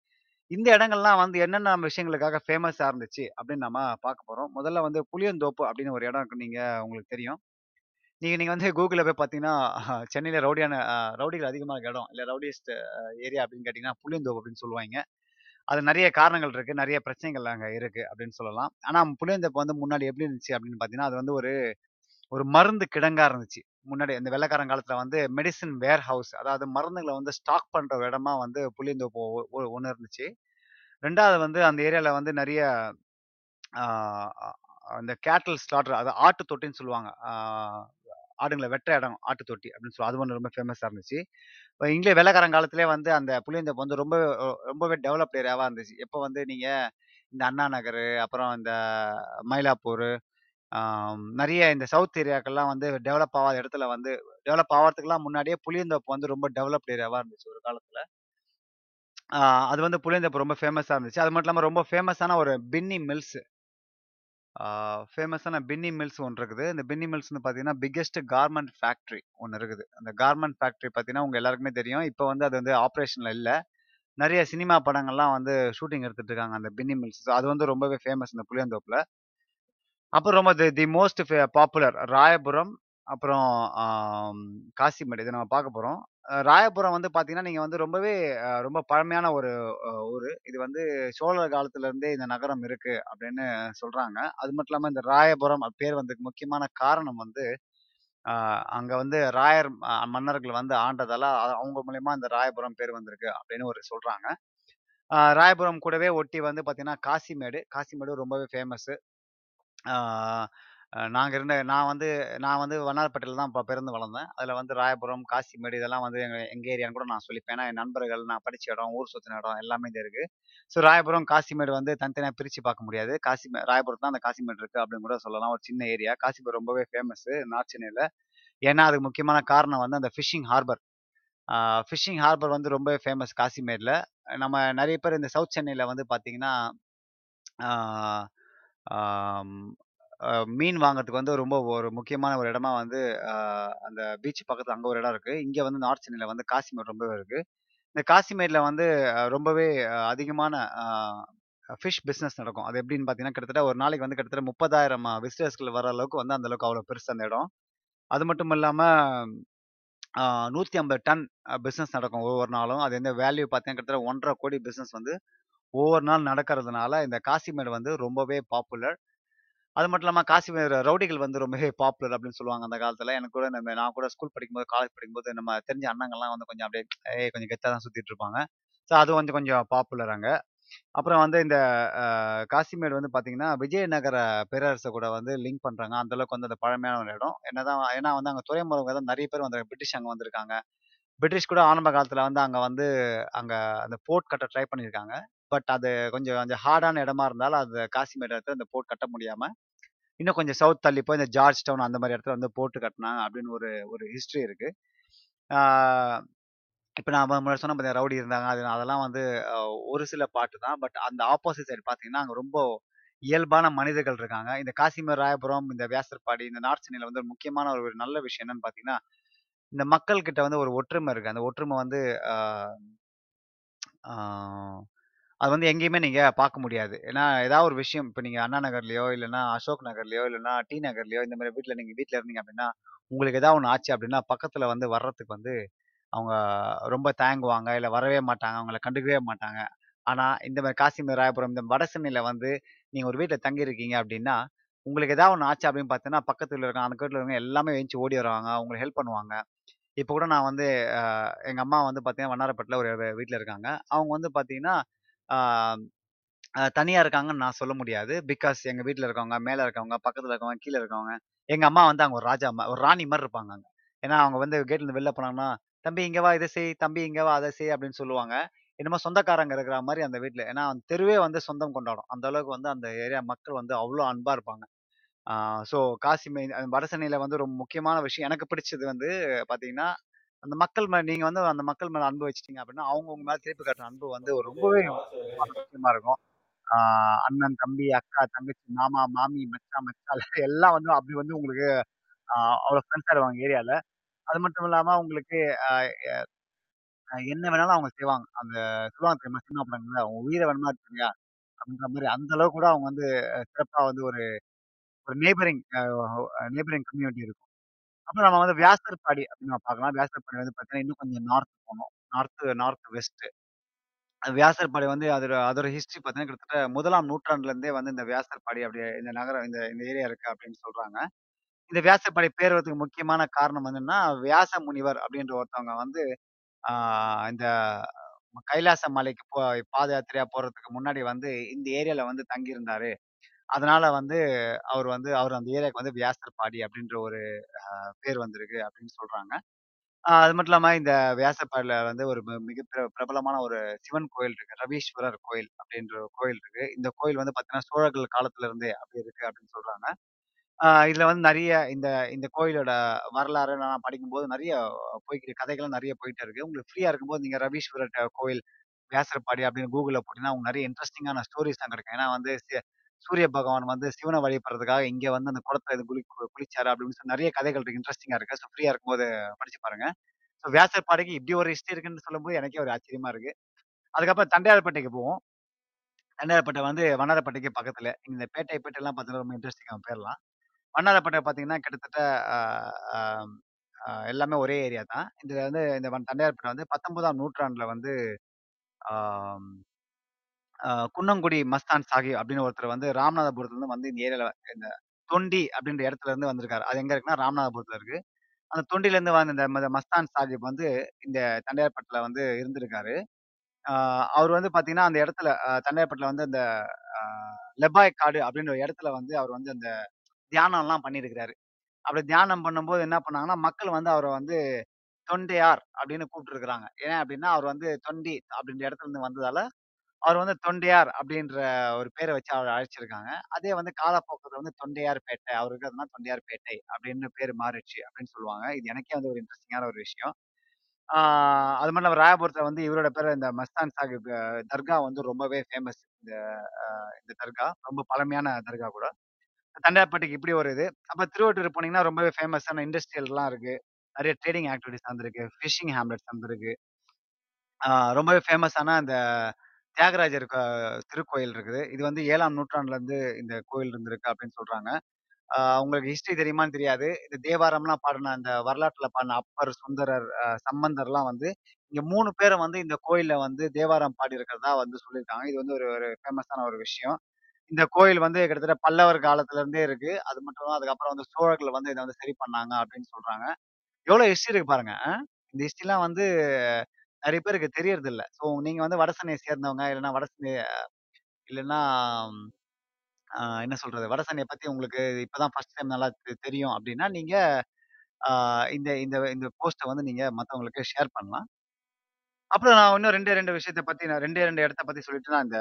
இந்த இடங்கள்லாம் வந்து என்னென்ன விஷயங்களுக்காக ஃபேமஸாக இருந்துச்சு அப்படின்னு நம்ம பார்க்க போகிறோம் முதல்ல வந்து புளியந்தோப்பு அப்படின்னு ஒரு இடம் இருக்கு. நீங்கள் உங்களுக்கு தெரியும். நீங்கள் நீங்கள் வந்து கூகுளில் போய் பார்த்தீங்கன்னா, சென்னையில் ரவுடியான ரவுடிகள் அதிகமாக இடம், இல்லை ரவுடிஸ்ட் ஏரியா அப்படின்னு கேட்டிங்கன்னா புளியந்தோப்பு அப்படின்னு சொல்லுவாங்க அது நிறைய காரணங்கள் இருக்கு. நிறைய பிரச்சனைகள் அங்கே இருக்கு அப்படின்னு சொல்லலாம். ஆனால் புளியந்தோப்பு வந்து முன்னாடி எப்படி இருந்துச்சு அப்படின்னு பார்த்தீங்கன்னா, அது வந்து ஒரு ஒரு மருந்து கிடங்கா இருந்துச்சு. முன்னாடி இந்த வெள்ளக்காரன் காலத்துல வந்து மெடிசின் வேர் ஹவுஸ் அதாவது மருந்துகளை வந்து ஸ்டாக் பண்ற இடமா வந்து புளியந்தோப்பு ஒன்று இருந்துச்சு. ரெண்டாவது வந்து அந்த ஏரியால வந்து நிறைய அந்த கேட்டல் ஸ்லாட்டர் அது ஆட்டு தொட்டின்னு சொல்லுவாங்க. ஆடுங்களை ஆடுங்கள வெட்டுற இடம் ஆட்டு தொட்டி அப்படின்னு சொல்லி அது ஒன்று ரொம்ப ஃபேமஸாக இருந்துச்சு. இப்போ இங்கே வெள்ளக்காரங்காலத்திலே வந்து அந்த புளியந்தோப்பு வந்து ரொம்ப ரொம்பவே டெவலப்ட் ஏரியாவாக இருந்துச்சு. எப்போ வந்து நீங்கள் இந்த அண்ணா நகரு, அப்புறம் இந்த மயிலாப்பூர் நிறைய இந்த சவுத் ஏரியாக்கெல்லாம் வந்து டெவலப் ஆகாத இடத்துல வந்து டெவலப் ஆவறதுக்குலாம் முன்னாடியே புளியந்தோப்பு வந்து ரொம்ப டெவலப்ட் ஏரியாவாக இருந்துச்சு ஒரு காலத்தில் அது வந்து புளியந்தோப்பு ரொம்ப ஃபேமஸாக இருந்துச்சு. அது மட்டும் இல்லாமல் ரொம்ப ஃபேமஸான ஒரு பின்னி மில்ஸ். ஃபேமஸான பின்னி மில்ஸ் ஒன்று இருக்குது. இந்த பின்னி மில்ஸ்னு பார்த்தீங்கன்னா, பிக்கெஸ்ட் கார்மெண்ட் ஃபேக்ட்ரி ஒன்று இருக்குது. அந்த கார்மெண்ட் ஃபேக்ட்ரி பார்த்தீங்கன்னா, உங்கள் எல்லாருக்குமே தெரியும். இப்போ வந்து அது வந்து ஆப்ரேஷனில் இல்லை நிறைய சினிமா படங்கள்லாம் வந்து ஷூட்டிங் எடுத்துட்டு இருக்காங்க அந்த பின்னி மில்ஸ். அது வந்து ரொம்பவே ஃபேமஸ் இந்த புளியந்தோப்பில் அப்புறம் ரொம்ப தி தி மோஸ்ட் ஃபே பாப்புலர் ராயபுரம், அப்புறம் ஆம், காசிமேடு இத நம்ம பார்க்க போறோம். ராயபுரம் வந்து பார்த்தீங்கன்னா, நீங்க வந்து ரொம்பவே அ ரொம்ப பழமையான ஒரு அ ஊரு. இது வந்து சோழர் காலத்துலேருந்தே இந்த நகரம் இருக்கு அப்படின்னு சொல்றாங்க. அது மட்டும் இல்லாம இந்த ராயபுரம் பேர் வந்ததுக்கு முக்கியமான காரணம் வந்து, அ அங்க வந்து ராயர் அ மன்னர்கள் வந்து ஆண்டதால, அ அவங்க மூலியமா இந்த ராயபுரம் பேர் வந்திருக்கு அப்படின்னு ஒரு சொல்றாங்க. அ ராயபுரம் கூடவே ஒட்டி வந்து பார்த்தீங்கன்னா, காசிமேடு. காசிமேடு ரொம்பவே ஃபேமஸு. ஆ நாங்கள் இருந்த நான் வந்து நான் வந்து வண்ணாரப்பேட்டையில தான் இப்போ பிறந்து வளர்ந்தேன். அதில் வந்து ராயபுரம், காசிமேடு இதெல்லாம் வந்து எங்கள் எங்கள் ஏரியான்னு கூட நான் சொல்லிப்பேன். ஏன்னா, என் நண்பர்கள், நான் படித்த இடம், ஊர் சுற்றின இடம் எல்லாமே இங்க இருக்குது ஸோ ராயபுரம், காசிமேடு வந்து தனித்தனியாக பிரித்து பார்க்க முடியாது. காசிமே ராயபுரம் தான் அந்த காசிமேடு இருக்குது அப்படின்னு கூட சொல்லலாம். ஒரு சின்ன ஏரியா. காசிமேடு ரொம்பவே ஃபேமஸ்ஸு நார்த் சென்னையில் ஏன்னா, அதுக்கு முக்கியமான காரணம் வந்து அந்த ஃபிஷிங் ஹார்பர். ஃபிஷிங் ஹார்பர் வந்து ரொம்பவே ஃபேமஸ் காசிமேடில் நம்ம நிறைய பேர் இந்த சவுத் சென்னையில் வந்து பார்த்தீங்கன்னா, மீன் வாங்குறதுக்கு வந்து ரொம்ப ஒரு முக்கியமான ஒரு இடமா வந்து அந்த பீச் பக்கத்துல அங்க ஒரு இடம் இருக்கு. இங்க வந்து நார்த் சென்னையில வந்து காசிமேடு ரொம்பவே இருக்கு. இந்த காசிமேட்ல வந்து ரொம்பவே அதிகமான ஃபிஷ் பிசினஸ் நடக்கும். அது எப்படின்னு பார்த்தீங்கன்னா, கிட்டத்தட்ட ஒரு நாளைக்கு வந்து கிட்டத்தட்ட 30,000 விசிட்டர்ஸ்கள் வர அளவுக்கு வந்து அந்த அளவுக்கு அவ்வளோ பெருசு அந்த இடம். அது மட்டும் இல்லாம ஆ 150 டன் பிஸ்னஸ் பிசினஸ் நடக்கும் ஒவ்வொரு நாளும். அது எந்த வேல்யூ பார்த்தீங்கன்னா, கிட்டத்தட்ட 1 1/2 கோடி பிசினஸ் வந்து ஒவ்வொரு நாள் நடக்கிறதுனால, இந்த காசிமேடு வந்து ரொம்பவே பாப்புலர். அது மட்டும் இல்லாமல் காசிமேடு ரவுடிகள் வந்து ரொம்பவே பாப்புலர் அப்படின்னு சொல்லுவாங்க அந்த காலத்தில் எனக்கு கூட நம்ம நான் கூட ஸ்கூல் படிக்கும்போது, காலேஜ் படிக்கும்போது நம்ம தெரிஞ்ச அண்ணங்கள்லாம் வந்து கொஞ்சம் அப்படியே கொஞ்சம் கெத்தாக தான் சுற்றிட்டு இருப்பாங்க. ஸோ அது வந்து கொஞ்சம் பாப்புலர் அங்கே அப்புறம் வந்து இந்த காசிமேடு வந்து பார்த்தீங்கன்னா, விஜயநகர பேரரசை கூட வந்து லிங்க் பண்ணுறாங்க அந்தளவுக்கு வந்து அந்த பழமையான ஒரு இடம். என்னதான் ஏன்னா வந்து அங்கே துறைமுகம் தான் நிறைய பேர் வந்து பிரிட்டிஷ் அங்கே வந்திருக்காங்க. பிரிட்டிஷ் கூட ஆரம்ப காலத்தில் வந்து அங்கே வந்து அங்கே அந்த போர்ட் கட்ட ட்ரை பண்ணியிருக்காங்க. பட் அது கொஞ்சம் கொஞ்சம் ஹார்டான இடமா இருந்தாலும், அது காசிமேடு இடத்துல அந்த போர்ட் கட்ட முடியாம, இன்னும் கொஞ்சம் சவுத் தள்ளி போய் இந்த ஜார்ஜ் டவுன் அந்த மாதிரி இடத்துல வந்து போட்டு கட்டினாங்க அப்படின்னு ஒரு ஒரு ஹிஸ்ட்ரி இருக்கு. இப்போ நான் முன்னாடி சொன்ன ரவுடி இருந்தாங்க. அது அதெல்லாம் வந்து ஒரு சில பாட்டு தான். பட் அந்த ஆப்போசிட் சைடு பார்த்தீங்கன்னா, அங்கே ரொம்ப இயல்பான மனிதர்கள் இருக்காங்க. இந்த காசிமீர் ராயபுரம், இந்த வியாசர்பாடி, இந்த நார்த் சென்னையில் வந்து முக்கியமான ஒரு நல்ல விஷயம் என்னன்னு பார்த்தீங்கன்னா, இந்த மக்கள்கிட்ட வந்து ஒரு ஒற்றுமை இருக்கு. அந்த ஒற்றுமை வந்து அது வந்து எங்கேயுமே நீங்க பார்க்க முடியாது. ஏன்னா, ஏதாவது ஒரு விஷயம் இப்போ நீங்க அண்ணா நகர்லயோ, இல்லைன்னா அசோக் நகர்லயோ, இல்லைன்னா டி நகர்லயோ இந்த மாதிரி வீட்டில் நீங்க வீட்டில் இருந்தீங்க அப்படின்னா உங்களுக்கு ஏதாவது ஒன்று ஆச்சு அப்படின்னா பக்கத்துல வந்து வர்றதுக்கு வந்து அவங்க ரொம்ப தயங்குவாங்க. இல்லை வரவே மாட்டாங்க. அவங்கள கண்டுக்கவே மாட்டாங்க. ஆனா, இந்த மாதிரி காசிமீர் ராயபுரம் இந்த வடசென்னையில வந்து நீங்க ஒரு வீட்டில் தங்கியிருக்கீங்க அப்படின்னா உங்களுக்கு ஏதாவது ஒன்று ஆச்சு அப்படின்னு பார்த்தீங்கன்னா, பக்கத்தில் இருக்க அந்த வீட்டில் இருக்கவங்க எல்லாமே எந்திச்சு ஓடி வருவாங்க. உங்களுக்கு ஹெல்ப் பண்ணுவாங்க. இப்போ கூட நான் வந்து எங்கள் அம்மா வந்து பார்த்தீங்கன்னா, வண்ணாரப்பட்டில் ஒரு வீட்டில் இருக்காங்க. அவங்க வந்து பார்த்தீங்கன்னா, தனியாக இருக்காங்கன்னு நான் சொல்ல முடியாது. பிகாஸ் எங்கள் வீட்டில் இருக்கவங்க, மேலே இருக்கவங்க, பக்கத்தில் இருக்கவங்க, கீழே இருக்கவங்க, எங்கள் அம்மா வந்து அவங்க ஒரு ராஜா அம்மா ஒரு ராணி மாதிரி இருப்பாங்க அங்கே ஏன்னா, அவங்க வந்து கேட்லேருந்து வெளில போனாங்கன்னா, "தம்பி இங்கே வா, இதை செய். தம்பி இங்கே வா, அதை செய்" அப்படின்னு சொல்லுவாங்க. என்னமோ சொந்தக்காரங்க இருக்கிற மாதிரி அந்த வீட்டில் ஏன்னா, அந்த தெருவே வந்து சொந்தம் கொண்டாடும். அந்த அளவுக்கு வந்து அந்த ஏரியா மக்கள் வந்து அவ்வளோ அன்பாக இருப்பாங்க. ஸோ காசி வட வந்து ரொம்ப முக்கியமான விஷயம் எனக்கு பிடிச்சது வந்து பார்த்தீங்கன்னா, அந்த மக்கள் மேல நீங்க வந்து அந்த மக்கள் மேல அன்பு வச்சுட்டீங்க அப்படின்னா, அவங்க உங்க மேல திருப்பி காட்டுற அன்பு வந்து ரொம்பவே முக்கியமான விஷயமா இருக்கும். அண்ணன், தம்பி, அக்கா, தங்கச்சி, மாமா, மாமி, மச்சான், மச்சாள் <laughs> எல்லாம் வந்து அப்படி வந்து உங்களுக்கு அவ்வளோ ஃப்ரெண்ட்ஸ் ஆயிடுவாங்க ஏரியால. அது மட்டும் இல்லாம உங்களுக்கு என்ன வேணாலும் அவங்க செய்வாங்க. அந்த சொல்லுவாங்க தெரியுமா சினிமா படங்கள்ல, "உன் உயிர வேணுமா எடுத்துக்கயா" அப்படின்ற மாரி அந்த அளவுக்கு கூட அவங்க வந்து அ சிறப்பா வந்து ஒரு ஒரு நெய்பரிங் அ நெய்பரிங் கம்யூனிட்டி இருக்கும். அப்புறம் நம்ம வந்து வியாசர்பாடி அப்படின்னு நம்ம பார்க்கலாம். வியாசர்பாடி வந்து பார்த்தீங்கன்னா, இன்னும் கொஞ்சம் நார்த் போணும். North north west. வியாசர்பாடி வந்து அதோட அதோட ஹிஸ்டரி பார்த்தீங்கன்னா, கிட்டத்தட்ட 1ஆம் நூற்றாண்டுல இருந்தே வந்து இந்த வியாசர்பாடி அப்படியே இந்த நகரம் இந்த இந்த ஏரியா இருக்கு அப்படின்னு சொல்றாங்க. இந்த வியாசர்பாடி பேர் வரதுக்கு முக்கியமான காரணம் என்னன்னா, வியாச முனிவர் அப்படின்ற ஒருத்தவங்க வந்து ஆ இந்த கைலாச மலைக்கு போ பாதயாத்திரையா போறதுக்கு முன்னாடி வந்து இந்த ஏரியால வந்து தங்கியிருந்தாரு. அதனால வந்து அவர் வந்து அவர் அந்த ஏரியாவுக்கு வந்து வியாசர்பாடி அப்படின்ற ஒரு பேர் வந்திருக்கு அப்படின்னு சொல்றாங்க. அது மட்டும் இல்லாம இந்த வியாசர்பாடில வந்து ஒரு மி மிக பிர பிரபலமான ஒரு சிவன் கோயில் இருக்கு. ரவீஸ்வரர் கோயில் அப்படின்ற ஒரு கோயில் இருக்கு. இந்த கோயில் வந்து பாத்தீங்கன்னா சோழர்கள் காலத்துல இருந்தே அப்படி இருக்கு அப்படின்னு சொல்றாங்க. ஆஹ் இதுல வந்து நிறைய இந்த இந்த கோயிலோட வரலாறு நான் படிக்கும்போது நிறைய போய்க்கிற கதைகள்லாம் நிறைய போயிட்டு இருக்கு. உங்களுக்கு ஃப்ரீயா இருக்கும்போது நீங்க ரவீஸ்வரர் ட கோயில், வியாசர்பாடி அப்படின்னு கூகுள்ல போட்டீங்கன்னா, உங்களுக்கு நெறைய இன்ட்ரஸ்டிங்கான தான் கிடைக்கும். ஏன்னா வந்து சி சூரிய பகவான் வந்து சிவனை வழிபடுறதுக்காக இங்க வந்து அந்த குளத்துல இது குளி குளிச்சாரு அப்படின்னு சொல்லி நிறைய கதைகள் இருக்கு. இன்ட்ரெஸ்டிங்கா இருக்கு. ஸோ ஃப்ரீயா இருக்கும்போது படிச்சு பாருங்க. ஸோ வியாசர்பாடிக்கு இப்படி ஒரு ஹிஸ்டரி இருக்குன்னு சொல்லும்போது எனக்கே ஒரு ஆச்சரியமா இருக்கு. அதுக்கப்புறம் தண்டையார்பேட்டைக்கு போவோம். தண்டையார்பேட்டை வந்து வண்ணாரப்பேட்டைக்கு பக்கத்துல. இந்த பேட்டை பேட்டைலாம் பார்த்தீங்கன்னா ரொம்ப இன்ட்ரஸ்டிங்கான பேர்லாம். வண்ணாரப்பேட்டை பார்த்தீங்கன்னா, கிட்டத்தட்ட எல்லாமே ஒரே ஏரியா தான். இதுல வந்து இந்த வ தண்டையார்பேட்டை வந்து 19ஆம் நூற்றாண்டுல வந்து குன்னங்குடி மஸ்தான் சாஹிப் அப்படின்னு ஒருத்தர் வந்து ராமநாதபுரத்துலருந்து வந்து இந்த ஏரியால இந்த தொண்டி அப்படின்ற இடத்துல இருந்து வந்திருக்காரு. அது எங்க இருக்குன்னா, ராமநாதபுரத்துல இருக்கு. அந்த தொண்டிலருந்து வந்த இந்த ம மஸ்தான் சாஹிப் வந்து இந்த தண்டையார்பேட்டைல வந்து இருந்திருக்காரு. அவர் வந்து பாத்தீங்கன்னா அந்த இடத்துல அ வந்து அந்த லெபாய் காடு அப்படின்ற ஒரு இடத்துல வந்து அவர் வந்து அந்த தியானம்லாம் பண்ணியிருக்கிறாரு. அப்படி தியானம் பண்ணும்போது என்ன பண்ணாங்கன்னா, மக்கள் வந்து அவரை வந்து தொண்டையார் அப்படின்னு கூப்பிட்டுருக்காங்க. ஏன் அப்படின்னா, அவர் வந்து தொண்டி அப்படின்ற இடத்துல இருந்து வந்ததால, அவர் வந்து தொண்டையார் அப்படின்ற ஒரு பேரை வச்சு அவர அழைச்சிருக்காங்க. அதே வந்து காலப்போக்குல வந்து தொண்டையார்பேட்டை அவர் இருக்கிறதுனால தொண்டையார்பேட்டை அப்படின்னு பேரு மாறிடுச்சு அப்படின்னு சொல்லுவாங்க. இது எனக்கே வந்து ஒரு இன்ட்ரஸ்டிங்கான ஒரு விஷயம். ஆ அது மட்டும் இல்லாம ராயபுரத்துல வந்து இவரோட பேரு இந்த மஸ்தான் சாஹிப் அ தர்கா வந்து ரொம்பவே ஃபேமஸ். இந்த அ இந்த தர்கா. ரொம்ப பழமையான தர்கா கூட. தண்டையார்பேட்டைக்கு இப்படி ஒரு இது. அப்ப திருவொற்றியூர் போனீங்கன்னா ரொம்பவே ஃபேமஸான இண்டஸ்ட்ரியல்லாம் இருக்கு. நெறைய ட்ரேடிங் ஆக்டிவிட்டீஸ் நடந்திருக்கு. ஃபிஷிங் ஹேம்லெட்ஸ் நடந்திருக்கு. ஆ ரொம்பவே ஃபேமஸான அந்த தியாகராஜர் க திருக்கோயில் இருக்குது. இது வந்து 7ஆம் நூற்றாண்டுலருந்து இந்த கோயில் இருந்திருக்கு அப்படின்னு சொல்றாங்க. ஆ உங்களுக்கு ஹிஸ்டரி தெரியுமான்னு தெரியாது. இந்த தேவாரம்லாம் பாடுன அந்த வரலாற்றுல பாடுன அப்பர், சுந்தரர், அ சம்பந்தர்லாம் வந்து இங்க 3 பேர வந்து இந்த கோயில்ல வந்து தேவாரம் பாடியிருக்கிறதா வந்து சொல்லியிருக்காங்க. இது வந்து ஒரு ஒரு ஃபேமஸான ஒரு விஷயம். இந்த கோயில் வந்து கிட்டத்தட்ட பல்லவர் காலத்துல இருந்தே இருக்கு. அது மட்டும் இல்லாம அதுக்கப்புறம் வந்து சோழர்கள் வந்து இத வந்து சரி பண்ணாங்க அப்படின்னு சொல்றாங்க. எவ்வளோ ஹிஸ்டரி இருக்கு பாருங்க. அ இந்த ஹிஸ்டரிலாம் வந்து நிறைய பேருக்கு தெரியறதில்ல. ஸோ நீங்க வந்து வட சேர்ந்தவங்க, இல்லன்னா வட இல்லைன்னா இல்லன்னா என்ன சொல்றது? வட பத்தி உங்களுக்கு இப்பதான் ஃபர்ஸ்ட் டைம் நல்லா தெ தெரியும் அப்படின்னா நீங்க ஆ இந்த இந்த இந்த போஸ்ட்ட வந்து நீங்க மத்தவங்களுக்கு ஷேர் பண்ணலாம். அப்புறம் நான் இன்னும் 2டே 2 விஷயத்த பத்தி நான் 2டே 2 இடத்த பத்தி சொல்லிட்டு நான் இந்த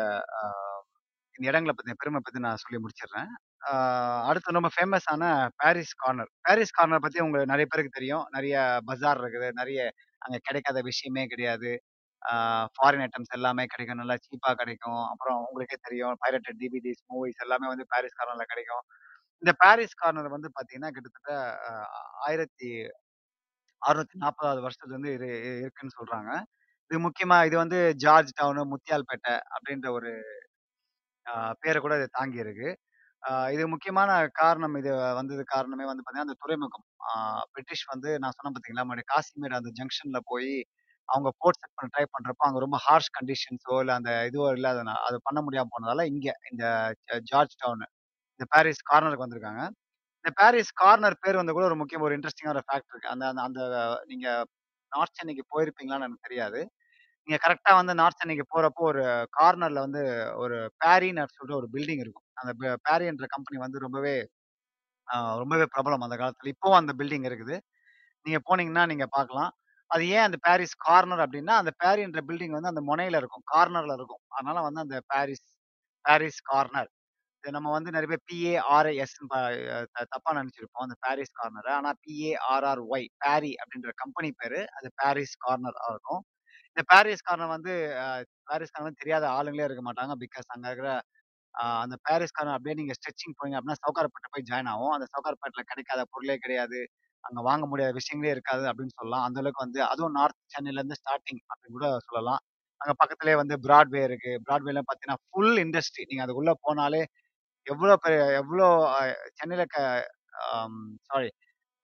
இந்த இடங்கள பத்தி பெருமை பத்தி நான் சொல்லி முடிச்சிடுறேன். ஆ அடுத்து ரொம்ப ஃபேமஸான பாரிஸ் கார்னர். பாரிஸ் கார்னர் பத்தி உங்களுக்கு நிறைய பேருக்கு தெரியும். நிறைய பஜார் இருக்குது. நிறைய அங்க கிடைக்காத விஷயமே கிடையாது. ஆ ஃபாரின் ஐட்டம்ஸ் எல்லாமே கிடைக்கும். நல்லா சீப்பா கிடைக்கும். அப்புறம் உங்களுக்கே தெரியும் பைரேட்டட் டிவிடிஸ், மூவிஸ் எல்லாமே வந்து பாரிஸ் கார்னர்ல கிடைக்கும். இந்த பாரிஸ் கார்னர் வந்து பார்த்தீங்கன்னா, கிட்டத்தட்ட அ 1640வது வருஷத்துலருந்து இரு இருக்குன்னு சொல்றாங்க. இது முக்கியமா இது வந்து ஜார்ஜ் டவுனு, முத்தியால்பேட்டை அப்படின்ற ஒரு அ பேர கூட இது தாங்கியிருக்கு. இது முக்கியமான காரணம் இது வந்தது காரணமே வந்து பார்த்தீங்கன்னா, அந்த துறைமுகம். ஆ பிரிட்டிஷ் வந்து நான் சொன்னேன் பார்த்தீங்களா, முன்னாடி காசிமேடு அந்த ஜங்ஷன்ல போயி அவங்க போர்ட் செட் பண்ண ட்ரை பண்றப்போ, அங்க ரொம்ப ஹார்ஷ் கண்டிஷன்ஸோ இல்ல அந்த இதுவோ இல்லாதனா அது பண்ண முடியாம போனதால, இங்க இந்த ஜ ஜார்ஜ் டவுன் இந்த பாரிஸ் கார்னருக்கு வந்திருக்காங்க. இந்த பாரிஸ் கார்னர் பேர் வந்து கூட ஒரு முக்கியமா ஒரு இன்ட்ரஸ்டிங்கான ஒரு ஃபேக்ட் இருக்கு. அந்த அந்த அந்த நீங்க நார்த் சென்னைக்கு போயிருப்பீங்களான்னு எனக்கு தெரியாது. நீங்க கரெக்ட்டா வந்து நார்த் சென்னைக்கு போறப்போ ஒரு கார்னர்ல வந்து ஒரு பேரின்னு சொல்லிட்டு ஒரு பில்டிங் இருக்கும். அந்த ப பேரி என்ற கம்பெனி வந்து ரொம்பவே ரொம்பவே பிரபலம் அந்த காலத்துல. இப்பவும் அந்த பில்டிங் இருக்குது. நீங்க போனீங்கன்னா நீங்க பார்க்கலாம். அது ஏன் அந்த பாரிஸ் கார்னர் அப்டின்னா, அந்த பேரின்ற பில்டிங் வந்து அந்த முனையில இருக்கும். கார்னர்ல இருக்கும். அதனால வந்து அந்த பாரிஸ் பாரிஸ் கார்னர். இது நம்ம வந்து நெறைய பேர் பிஏஆர்ஐஎஸ்ன்னு ப த தப்பா நெனச்சிருப்போம். அந்த பாரிஸ் கார்னர. ஆனா பிஏஆர்ஆர்ஒய் பேரி அப்டின்ற கம்பெனி பேரு. அது பாரிஸ் கார்னரா இருக்கும். இந்த பாரிஸ்காரன் வந்து அ தெரியாத ஆளுங்களே இருக்க மாட்டாங்க. பிகாஸ் அங்க இருக்கிற அ அந்த பாரிஸ்காரன் அப்படியே நீங்க ஸ்ட்ரெச்சிங் போனீங்க அப்படின்னா, சவுகார்பேட்டை போய் ஜாயின் ஆகும். அந்த சவுகார்பேட்டைல கிடைக்காத பொருளே கிடையாது. அங்க வாங்க முடியாத விஷயங்களே இருக்காது அப்படின்னு சொல்லலாம். அந்த அளவுக்கு வந்து அதுவும் நார்த் சென்னையிலேருந்து ஸ்டார்ட்டிங் அப்படின்னு கூட சொல்லலாம். அங்க பக்கத்திலேயே வந்து பிராட்வே இருக்கு. பிராட்வேல பார்த்தீங்கன்னா, ஃபுல் இண்டஸ்ட்ரி. நீங்க அதுக்குள்ள போனாலே எவ்வளோ பெரிய எவ்வளோ அ சென்னையில க அம் சாரி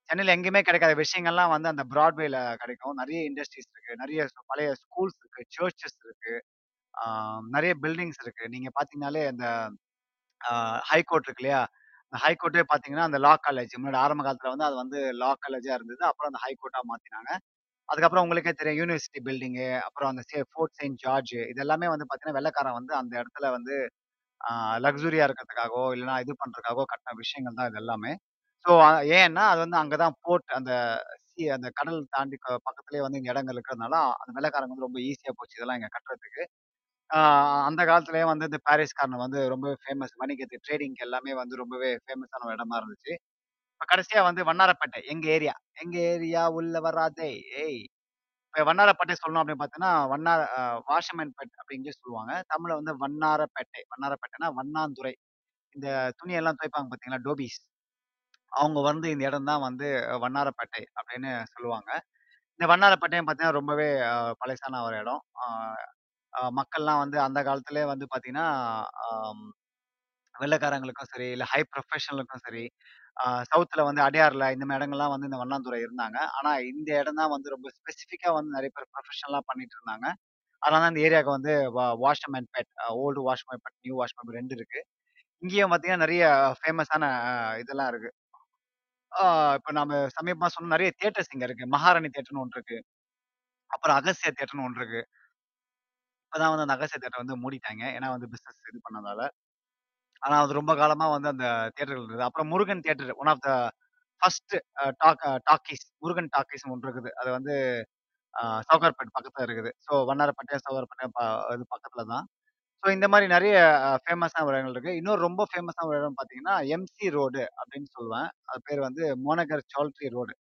சென்னையில எங்கேயுமே கிடைக்காத விஷயங்கள்லாம் வந்து அந்த பிராட்வேல கிடைக்கும். நெறைய இண்டஸ்ட்ரீஸ் இருக்கு. நெறைய பழைய ஸ்கூல்ஸ் இருக்கு. சர்ச்சஸ் இருக்கு. ஆ நெறைய பில்டிங்ஸ் இருக்கு. நீங்க பார்த்தீங்கன்னாலே அந்த ஆ ஹைகோர்ட் இருக்கு இல்லையா? அந்த ஹைகோர்ட்டே பார்த்தீங்கன்னா, அந்த லா காலேஜ் முன்னாடி ஆரம்ப காலத்துல வந்து அது வந்து லா காலேஜா இருந்தது. அப்புறம் அந்த ஹைகோர்ட்டா மாத்தினாங்க. அதுக்கப்புறம் உங்களுக்கே தெரியும் யூனிவர்சிட்டி பில்டிங்கு, அப்புறம் அந்த சே ஃபோர்ட் செயின்ட் ஜார்ஜ் இது எல்லாமே வந்து பார்த்தீங்கன்னா, வெள்ளைக்காரன் வந்து அந்த இடத்துல வந்து ஆ லக்ஸூரியா இருக்கிறதுக்காகவோ, இல்லன்னா இது பண்றதுக்காகவோ கட்டின விஷயங்கள் தான் இது எல்லாமே. ஸோ ஏன்னா, அது வந்து அங்க தான் போர்ட் அந்த சி அந்த கடல் தாண்டி க பக்கத்திலேயே வந்து இங்க இடங்கள் இருக்கிறதுனால, அந்த வெள்ளைக்காரங்க வந்து ரொம்ப ஈஸியா போச்சு இதெல்லாம் இங்க கட்டுறதுக்கு. ஆ அந்த காலத்திலேயே வந்து இந்த பாரிஸ்காரன் வந்து ரொம்பவே ஃபேமஸ். வணிகத்து ட்ரேடிங்க்கு எல்லாமே வந்து ரொம்பவே ஃபேமஸான இடமா இருந்துச்சு. இப்ப கடைசியா வந்து வண்ணாரப்பேட்டை எங்க ஏரியா. எங்க ஏரியா உள்ள வராதே ஏய்! இப்ப வண்ணாரப்பேட்டை சொல்லணும் அப்படின்னு பார்த்தீங்கன்னா, வண்ணார அ வாஷமன்பேட் சொல்லுவாங்க. தமிழ்ல வந்து வண்ணாரப்பேட்டை. வண்ணாரப்பேட்டைனா வண்ணாந்துறை. இந்த துணியெல்லாம் துவைப்பாங்க பார்த்தீங்களா? டோபீஸ். அவங்க வந்து இந்த இடம் தான் வந்து வண்ணாரப்பேட்டை அப்படின்னு சொல்லுவாங்க. இந்த வண்ணாரப்பேட்டையும் பார்த்தீங்கன்னா, ரொம்பவே அ பழசான ஒரு இடம். அ மக்கள்லாம் வந்து அந்த காலத்திலேயே வந்து பார்த்தீங்கன்னா, அம் வெள்ளைக்காரங்களுக்கும் சரி, இல்ல ஹை ப்ரொஃபஷனலுக்கும் சரி, அ சவுத்ல வந்து அடையார்ல இந்த மாரி இடங்கள்லாம் வந்து இந்த வண்ணாந்துறை இருந்தாங்க. ஆனா இந்த இடம் தான் வந்து ரொம்ப ஸ்பெசிஃபிக்கா வந்து நெறைய பேர் ப்ரொஃபஷனலா பண்ணிட்டு இருந்தாங்க. அதனால தான் இந்த ஏரியாவுக்கு வந்து வா வாஷர்மேன்பேட், ஓல்டு வாஷ்மேன்பேட், நியூ வாஷ்மேன்பேட் 2 இருக்கு. இங்கேயும் பார்த்தீங்கன்னா, நெறைய ஃபேமஸான இதெல்லாம் இருக்கு. ஆ இப்ப நாம சமீபமா சொன்ன நெறைய தியேட்டர்ஸ் இங்க இருக்கு. மகாராணி தியேட்டர்ன்னு ஒண்ணு இருக்கு. அப்புறம் அகசிய தியேட்டர்ன்னு ஒண்ணு இருக்கு. இப்பதான் வந்து அந்த அகஸ்தியா தியேட்டர் வந்து மூடிட்டாங்க ஏன்னா வந்து பிசினஸ் இது பண்ணதால. ஆனா அது ரொம்ப காலமா வந்து அந்த தியேட்டர்கள் இருந்தது. அப்புறம் Murugan theatre one of the first uh talk talkies Murugan டாக்கீஸ்ன்னு ஒண்ணு இருக்குது. அது வந்து அ சவுகார்பேட் பக்கத்துல இருக்குது. ஸோ வண்ணாரப்பேட்டை, சவுகார்பேட்டை ப இது பக்கத்துல தான். ஸோ இந்த மாதிரி நிறைய அ ஃபேமஸான ஒரு இடங்கள் இருக்கு. இன்னொரு ரொம்ப ஃபேமஸான ஒரு இடம் பார்த்தீங்கன்னா, எம்சி ரோடு அப்படின்னு சொல்லுவேன். அது பேர் வந்து மோனகர் சால்ட்ரி ரோடு.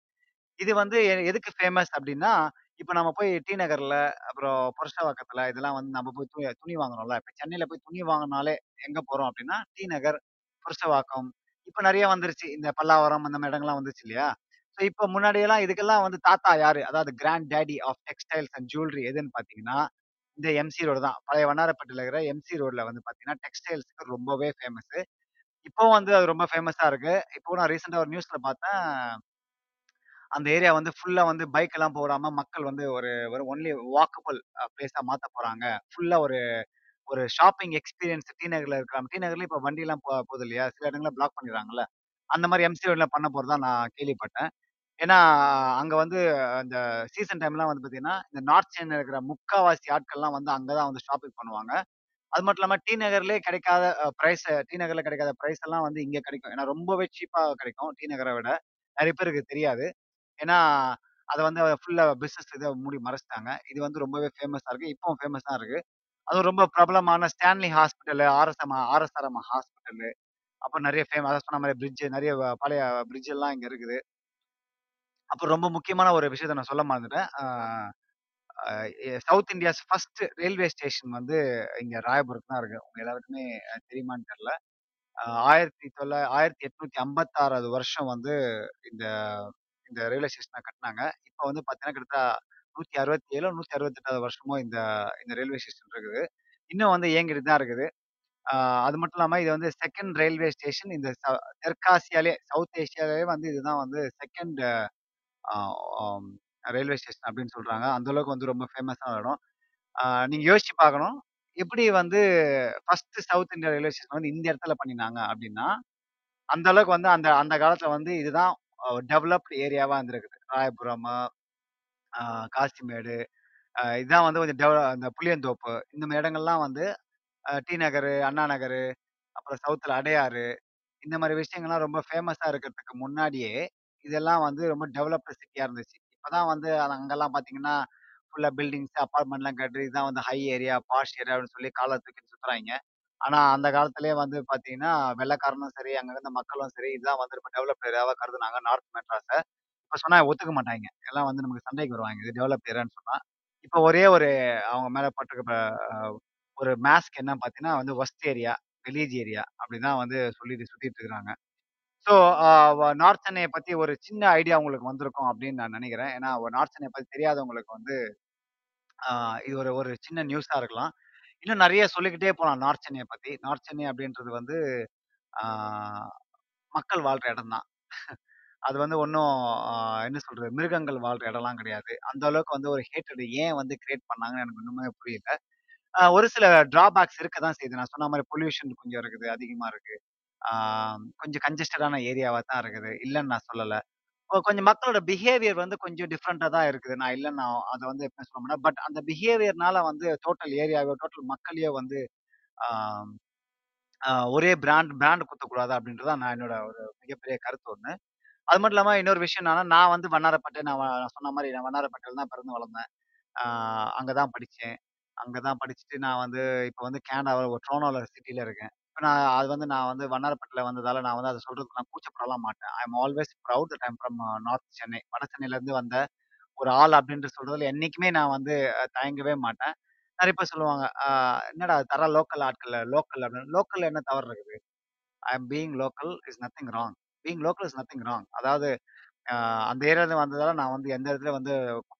இது வந்து எ எதுக்கு ஃபேமஸ் அப்படின்னா இப்ப நம்ம போய் டி நகர்ல, அப்புறம் புரஷவாக்கத்துல இதெல்லாம் வந்து நம்ம போய் துணி துணி வாங்குறோம்ல. இப்ப சென்னையில போய் துணி வாங்கினாலே எங்க போறோம் அப்படின்னா டி நகர், புரஷவாக்கம். இப்ப நிறைய வந்துருச்சு. இந்த பல்லாவரம் அந்த மாதிரி இடங்கள்லாம் வந்துருச்சு இல்லையா? ஸோ இப்ப முன்னாடியெல்லாம் இதுக்கெல்லாம் வந்து தாத்தா யாரு? அதாவது grand daddy of textiles and jewellery எதுன்னு பார்த்தீங்கன்னா, இந்த எம்சி ரோடு தான். பழைய வண்ணாரப்பேட்டையில இருக்கிற எம்சி ரோட்ல வந்து பார்த்தீங்கன்னா, டெக்ஸ்டைல்ஸ்க்கு ரொம்பவே ஃபேமஸு. இப்பவும் வந்து அது ரொம்ப ஃபேமஸா இருக்கு. இப்போ நான் ரீசென்ட்டா ஒரு நியூஸ்ல பார்த்தேன். அந்த ஏரியா வந்து ஃபுல்லா வந்து பைக் எல்லாம் போடாம மக்கள் வந்து ஒரு ஒரு ஒன்லி வாக்கபிள் அ பிளேஸா மாத்தப் போறாங்க. ஃபுல்லா ஒரு ஒரு ஷாப்பிங் எக்ஸ்பீரியன்ஸ் டி நகர்ல இருக்கலாம். டி நகர்ல இப்ப வண்டிலாம் போ போகுது இல்லையா? சில இடங்கள்ல பிளாக் பண்ணிடுறாங்கல்ல. அந்த மாரி எம்சி ரோட்ல பண்ண போறதா நான் கேள்விப்பட்டேன். ஏன்னா, அங்க வந்து அந்த சீசன் டைம்லாம் வந்து பார்த்தீங்கன்னா, இந்த நார்த் சென்னையில இருக்கிற முக்காவாசி ஆட்கள்லாம் வந்து அங்க தான் வந்து ஷாப்பிங் பண்ணுவாங்க. அது மட்டும் இல்லாம டி நகர்லயே கிடைக்காத அ பிரைஸ் டி நகர்ல கிடைக்காத பிரைஸ் எல்லாம் வந்து இங்க கிடைக்கும். ஏன்னா ரொம்பவே சீப்பா கிடைக்கும் டி நகர விட. நெறைய பேருக்கு தெரியாது. ஏன்னா, அத வந்து ஃபுல்லா பிசினஸ் இத மூடி மறைச்சுட்டாங்க. இது வந்து ரொம்பவே ஃபேமஸா இருக்கு. இப்பவும் ஃபேமஸ் தான் இருக்கு. அதுவும் ரொம்ப பிரபலமான Stanley hospital, RSM RSRM hospital, அப்புறம் நெறைய ஃபேம அதான் சொன்ன மாரி பிரிட்ஜ் நெறைய பழைய பிரிட்ஜ் எல்லாம் இங்க இருக்குது. அப்புறம் ரொம்ப முக்கியமான ஒரு விஷயத்த நான் சொல்ல மறந்துட்டேன். Uh a a South India's first railway station வந்து இங்க ராயபுரத்துல தான் இருக்கு. உங்க எல்லாருக்குமே தெரியுமான்னு தெரியல. அ 1856வது வருஷம் வந்து இந்த இந்த ரயில்வே ஸ்டேஷன கட்டுனாங்க. இப்ப வந்து பார்த்தீங்கன்னா, கிட்டத்தட்ட 167ஓ, 168வது வருஷமோ இந்த இந்த ரயில்வே ஸ்டேஷன் இருக்குது. இன்னும் வந்து இயங்கிட்டு தான் இருக்குது. ஆ அது மட்டும் இல்லாம இது வந்து 2ண்ட் ரயில்வே ஸ்டேஷன் இந்த ச தெற்காசியாலயே, சவுத் ஏசியாலயே வந்து இதுதான் வந்து 2ண்ட் ஆ ஆம் ரயில்வே ஸ்டேஷன் அப்படின்னு சொல்றாங்க. அந்த அளவுக்கு வந்து ரொம்ப ஃபேமஸான இடம். நீங்கள் நீங்க யோசிச்சு பார்க்கணும். எப்படி வந்து first South India railway station வந்து இந்த இடத்துல பண்ணினாங்க அப்படின்னா, அந்த அளவுக்கு வந்து அந்த அந்த காலத்துல வந்து இதுதான் டெவலப்டு ஏரியாவாக ஏரியாவா இருந்திருக்குது. ராயபுரம், ஆ காசிமேடு, அ வந்து கொஞ்சம் டெவலப் அந்த புளியந்தோப்பு இந்த மாதிரி இடங்கள்லாம் வந்து டி நகர் அண்ணா நகர் அப்புறம் சவுத்தில் அடையாறு இந்த மாதிரி விஷயங்கள்லாம் ரொம்ப ஃபேமஸா இருக்கிறதுக்கு முன்னாடியே, இதெல்லாம் வந்து ரொம்ப டெவலப்டு சிட்டியா இருந்துச்சு. இப்பதான் வந்து அங்கெல்லாம் பார்த்தீங்கன்னா, ஃபுல்லா பில்டிங்ஸ், அபார்ட்மெண்ட்லாம் கட்டி இதான் வந்து ஹை ஏரியா, பாஷ் ஏரியா அப்படின்னு சொல்லி காலர தூக்கிட்டு சுத்துறாய்ங்க. ஆனா அந்த காலத்திலேயே வந்து பார்த்தீங்கன்னா, வெள்ளைக்காரனும் சரி, அங்க இருந்த மக்களும் சரி, இதுதான் வந்து ரொம்ப டெவலப்ட் ஏரியாவா கருதுனாங்க நார்த் மெட்ராஸ. இப்ப சொன்னா ஒத்துக்க மாட்டாய்ங்க. எல்லாம் வந்து நமக்கு சண்டைக்கு வருவாய்ங்க. இது டெவலப் ஏரியான்னு சொன்னா. இப்ப ஒரே ஒரு அவங்க மேல போட்டிருக்க அ ஒரு மாஸ்க் என்னன்னு பார்த்தீங்கன்னா வந்து வொர்ஸ்ட் ஏரியா, வில்லேஜ் ஏரியா அப்படிதான் வந்து சொல்லிட்டு சுத்திட்டு இருக்கிறாங்க. ஸோ நார்த் சென்னையை பத்தி ஒரு சின்ன ஐடியா உங்களுக்கு வந்திருக்கும் அப்படின்னு நான் நினைக்கிறேன் ஏன்னா நார்த் சென்னைய பத்தி தெரியாதவங்களுக்கு வந்து ஆ இது ஒரு ஒரு சின்ன நியூஸா இருக்கலாம். இன்னும் நெறைய சொல்லிக்கிட்டே போலாம் நார்த் சென்னைய பத்தி. நார்த் சென்னை அப்படின்றது வந்து ஆ மக்கள் வாழ்ற இடம் தான். அது வந்து ஒண்ணும் என்ன சொல்றது? மிருகங்கள் வாழ்ற இடம்லாம் கிடையாது. அந்த அளவுக்கு வந்து ஒரு ஹேட்டடு ஏன் வந்து கிரியேட் பண்ணாங்கன்னு எனக்கு இன்னுமே புரியல. அ ஒரு சில டிராபேக்ஸ் இருக்க தான் செய்யுது. நான் சொன்ன மாரி பொல்யூஷன் கொஞ்சம் இருக்குது. அதிகமா இருக்கு. கொஞ்சம் கன்ஜஸ்டடான ஏரியாவா தான் இருக்குது. இல்லைன்னு நான் சொல்லல. ஒ கொஞ்சம் மக்களோட பிஹேவியர் வந்து கொஞ்சம் டிஃபரெண்ட்டா தான் இருக்குது. நான் இல்லைன்னு நான் அதை வந்து எப்படி சொல்ல மாட்டேன். பட் அந்த பிஹேவியர்னால வந்து டோட்டல் ஏரியாவோ, டோட்டல் மக்களையோ வந்து ஒரே பிராண்ட் பிராண்ட் குத்தக்கூடாது அப்படின்றது தான் நான் என்னோட ஒரு மிகப்பெரிய கருத்து ஒண்ணு. அது மட்டும் இல்லாம இன்னொரு விஷயம் என்னன்னா, நான் வந்து வண்ணாரப்பேட்டை நான் வ நான் சொன்ன மாதிரி நான் வண்ணாரப்பேட்டையில தான் பிறந்து வளர்ந்தேன். அங்கே தான் படிச்சேன். அங்கே தான் படிச்சுட்டு நான் வந்து இப்போ வந்து கனடால ஒரு டொரன்டோல சிட்டில இருக்கேன். இப்ப நான் அது வந்து நான் வந்து வண்ணாரப்பேட்டையில வந்ததால நான் வந்து அத சொல்றதுக்கு நான் கூச்சப்படலாம் மாட்டேன். I am always proud that I am from north Chennai. வட சென்னையிலருந்து வந்த ஒரு ஆள் அப்படின்ற சொல்றதுல என்னைக்குமே நான் வந்து அ தயங்கவே மாட்டேன். நெறைய பேர் சொல்லுவாங்க, என்னடா தர லோக்கல் ஆட்கள் லோக்கல் அப்படின்னு." லோக்கல்ல என்ன தவறு இருக்குது? I am being local is nothing wrong. Being local is nothing wrong. அதாவது அ அந்த ஏரியால வந்ததால நான் வந்து எந்த இடத்துல வந்து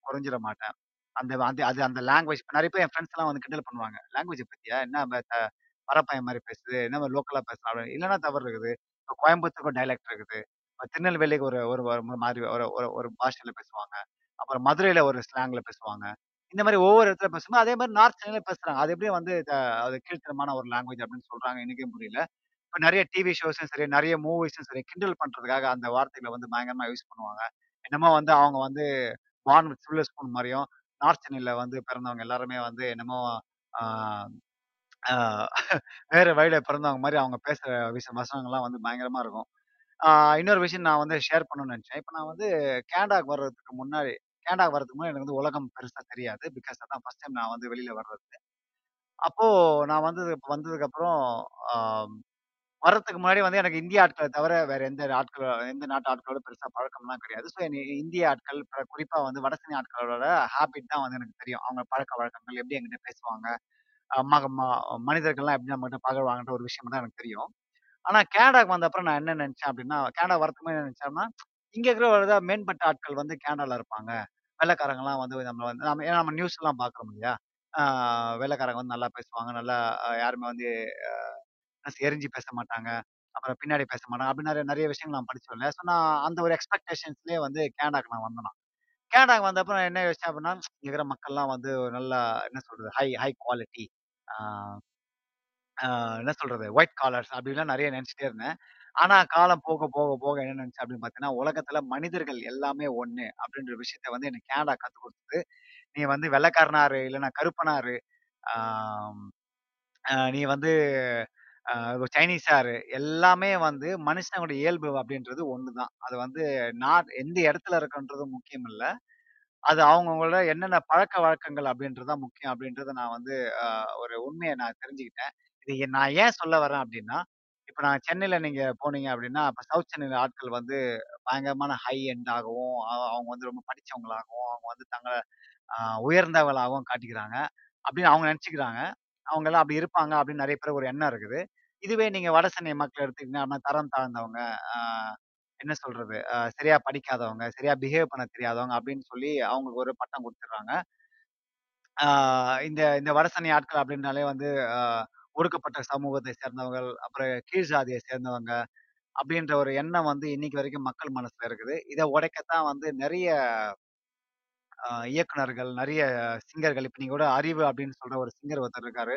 குறைஞ்சிட மாட்டேன். அந்த அது அது அந்த லாங்குவேஜ் நெறைய பேர் என் ஃப்ரெண்ட்ஸ்லாம் வந்து கிண்டல் பண்ணுவாங்க. "லாங்குவேஜ பத்தியா? என்ன ப த வர பையன் மாரி பேசுது. என்ன மாதிரி லோக்கலா பேசுறான்." அப்படின்னு. இல்லன்னா தவறு இருக்குது. இப்ப கோயம்புத்தூருக்கும் டைலக்ட் இருக்குது. இப்ப திருநெல்வேலிக்கு ஒரு ஒரு ஒரு மாரி ஒரு ஒரு ஒரு பாஷையில பேசுவாங்க. அப்புறம் மதுரையில ஒரு ஸ்லாங்ல பேசுவாங்க. இந்த மாரி ஒவ்வொரு இடத்துல பேசும்போது, அதே மாரி நார்த் சென்னையில பேசுறாங்க. அது எப்படி வந்து த அது கீழ்த்தனமான ஒரு லாங்குவேஜ் அப்படின்னு சொல்றாங்க எனக்கே புரியல. இப்ப நெறைய டிவி ஷோஸும் சரி, நெறைய மூவிஸும் சரி, கிண்டல் பண்றதுக்காக அந்த வார்த்தைகள வந்து பயங்கரமா யூஸ் பண்ணுவாங்க. என்னமோ வந்து அவங்க வந்து பார்ன் வித் சில்வர் ஸ்பூன் மாரியும், நார்த் சென்னையில வந்து பிறந்தவங்க எல்லாருமே வந்து என்னமோ ஆ ஆ வேற வழியில பிறந்தவங்க மாரி அவங்க பேசுற விஷ வசனங்கள்லாம் வந்து பயங்கரமா இருக்கும். ஆ இன்னொரு விஷயம் நான் வந்து ஷேர் பண்ணணும்னு நெனச்சேன். இப்ப நான் வந்து கேனடாக்கு வர்றதுக்கு முன்னாடி கேனடாக்கு வர்றதுக்கு முன்னாடி எனக்கு வந்து உலகம் பெருசா தெரியாது. பிகாஸ் அதான் ஃபர்ஸ்ட் டைம் நான் வந்து வெளியில வர்றது. அப்போ நான் வந்தது வந்ததுக்கப்புறம் ஆ வர்றதுக்கு முன்னாடி வந்து எனக்கு இந்திய ஆட்கள தவிர வேற எந்த ஆட்கள எந்த நாட்டு ஆட்களோட பெருசா பழக்கம்லாம் கிடையாது. ஸோ என்னைய இந்திய ஆட்கள் குறிப்பா வந்து வடசென்னை ஆட்களோட ஹாபிட் தான் வந்து எனக்கு தெரியும். அவங்க பழக்கவழக்கங்கள் எப்படி என்கிட்ட பேசுவாங்க. அ மக ம மனிதர்கள்லாம் எப்படி நம்மகிட்ட பழகுவாங்கன்ற ஒரு விஷயம் தான் எனக்கு தெரியும். ஆனா கேனடாக்கு வந்த அப்புறம் நான் என்ன நினைச்சேன் அப்படின்னா, கேனடா வரதுக்கு முன்னாடி என்ன நினைச்சேன்னா, இங்க இருக்கிற ஒரு இதா மேம்பட்ட ஆட்கள் வந்து கேனடால இருப்பாங்க. வெள்ளைக்காரங்கலாம் வந்து நம்மள வந்து நம்ம ஏன்னா நம்ம நியூஸ்லாம் பார்க்குறோம் இல்லையா? ஆ வெள்ளைக்காரங்க வந்து நல்லா பேசுவாங்க. நல்லா அ யாருமே வந்து அ எரிஞ்சு பேச மாட்டாங்க. அப்புறம் பின்னாடி பேச மாட்டாங்க. அப்படி நெறைய நெறைய விஷயங்கள் நான் படிச்சோம் இல்லையா? ஸோ நான் அந்த ஒரு எக்ஸ்பெக்டேஷன்ஸ்லயே வந்து கேனடாக்கு நான் வந்தேன் நான். கேனடாக்கு வந்தப்ப நான் என்ன யோசிச்சேன் அப்படின்னா, இங்க இருக்கிற மக்கள்லாம் வந்து நல்லா என்ன சொல்றது? High high quality. ஆ ஆ என்ன சொல்றது? ஒயிட் காலர்ஸ் அப்டின்லாம் நெறைய நெனச்சுட்டே இருந்தேன். ஆனா காலம் போக, போக, போக என்ன நெனச்சேன் அப்டின்னு பார்த்தீங்கன்னா, உலகத்துல மனிதர்கள் எல்லாமே ஒண்ணு அப்டின்ற விஷயத்த வந்து எனக்கு கேனடா கத்துக் குடுத்தது. நீ வந்து வெள்ளைக்காரனா இரு, இல்லன்னா கருப்பனா இரு, ஆம் அ நீ வந்து அ சைனீஸா இரு, எல்லாமே வந்து மனுஷனுடைய இயல்பு அப்டின்றது ஒண்ணு தான். அது வந்து நான் எந்த இடத்துல இருக்கன்றது முக்கியம் இல்ல. அது அவங்கவங்களோட என்னென்ன பழக்க வழக்கங்கள் அப்படின்றது தான் முக்கியம் அப்படின்றத நான் வந்து ஒரு உண்மையை நான் தெரிஞ்சுக்கிட்டேன். இது எ நான் ஏன் சொல்ல வரேன் அப்படின்னா இப்ப நான் சென்னையில நீங்க போனீங்க அப்படின்னா அப்ப சவுத் சென்னையில ஆட்கள் வந்து பயங்கரமான ஹை எண்ட் ஆகவும், அ அவங்க வந்து ரொம்ப படிச்சவங்களாகவும், அவங்க வந்து தங்கள அ உயர்ந்தவர்களாகவும் காட்டிக்கிறாங்க. அப்படின்னு அவங்க நெனச்சுக்கிறாங்க. அவங்கலாம் அப்படி இருப்பாங்க அப்படின்னு நெறைய பேருக்கு ஒரு எண்ணம் இருக்குது. இதுவே நீங்க வட சென்னை மக்கள் எடுத்துக்கிட்டீங்கன்னா, தரம் தாழ்ந்தவங்க, என்ன சொல்றது? அ சரியா படிக்காதவங்க, சரியா பிஹேவ் பண்ண தெரியாதவங்க அப்படின்னு சொல்லி அவங்களுக்கு ஒரு பட்டம் குடுத்துடுறாங்க. ஆ இந்த இந்த வடசென்னை ஆட்கள் அப்படின்னாலே வந்து அ ஒடுக்கப்பட்ட சமூகத்தை சேர்ந்தவர்கள், அப்புறம் கீழ் ஜாதியை சேர்ந்தவங்க அப்படின்ற ஒரு எண்ணம் வந்து இன்னைக்கு வரைக்கும் மக்கள் மனசுல இருக்குது. இத உடைக்கத்தான் வந்து நெறைய அ இயக்குனர்கள், நெறைய சிங்கர்கள் இப்ப நீங்க கூட அறிவு அப்படின்னு சொல்ற ஒரு சிங்கர் ஒருத்தர் இருக்காரு.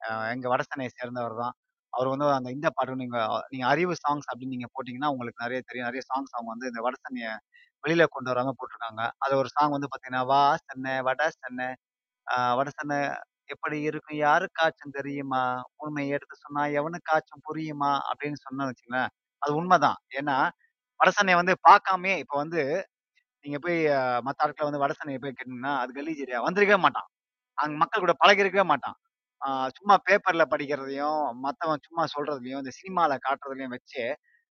அ எங்க வட சேர்ந்தவர் தான். அவர் வந்து அந்த இந்த பாட்டு நீங்க நீங்க அறிவு சாங்ஸ் அப்படின்னு நீங்க போட்டீங்கன்னா, உங்களுக்கு நெறைய தெரியும். நெறைய சாங்ஸ் அவங்க வந்து இந்த வட சென்னைய வெளியில கொண்டு வராம போட்டுருக்காங்க. அது ஒரு சாங் வந்து பாத்தீங்கன்னா "வா சென்னை வட சென்னை அ வட சென்னை எப்படி இருக்கும் யாருக்காச்சும் தெரியுமா? உண்மைய எடுத்து சொன்னா எவனுக்காச்சும் புரியுமா?" அப்படின்னு சொன்னோம்னு வச்சுக்கங்களேன், அது உண்மதான். ஏன்னா, வட சென்னைய வந்து பார்க்காமயே இப்ப வந்து நீங்க போய் அ மத்த ஆட்கள வந்து வட சென்னைய போய் கேட்டீங்கன்னா, அது கலீஜ் ஏரியா வந்திருக்கவே மாட்டான். அங்க மக்கள் கூட பழகியிருக்கவே மாட்டான். ஆ சும்மா பேப்பர்ல படிக்கிறதையும், மத்தவன் சும்மா சொல்றதுலையும் இந்த சினிமால காட்டுறதுலயும் வச்சு,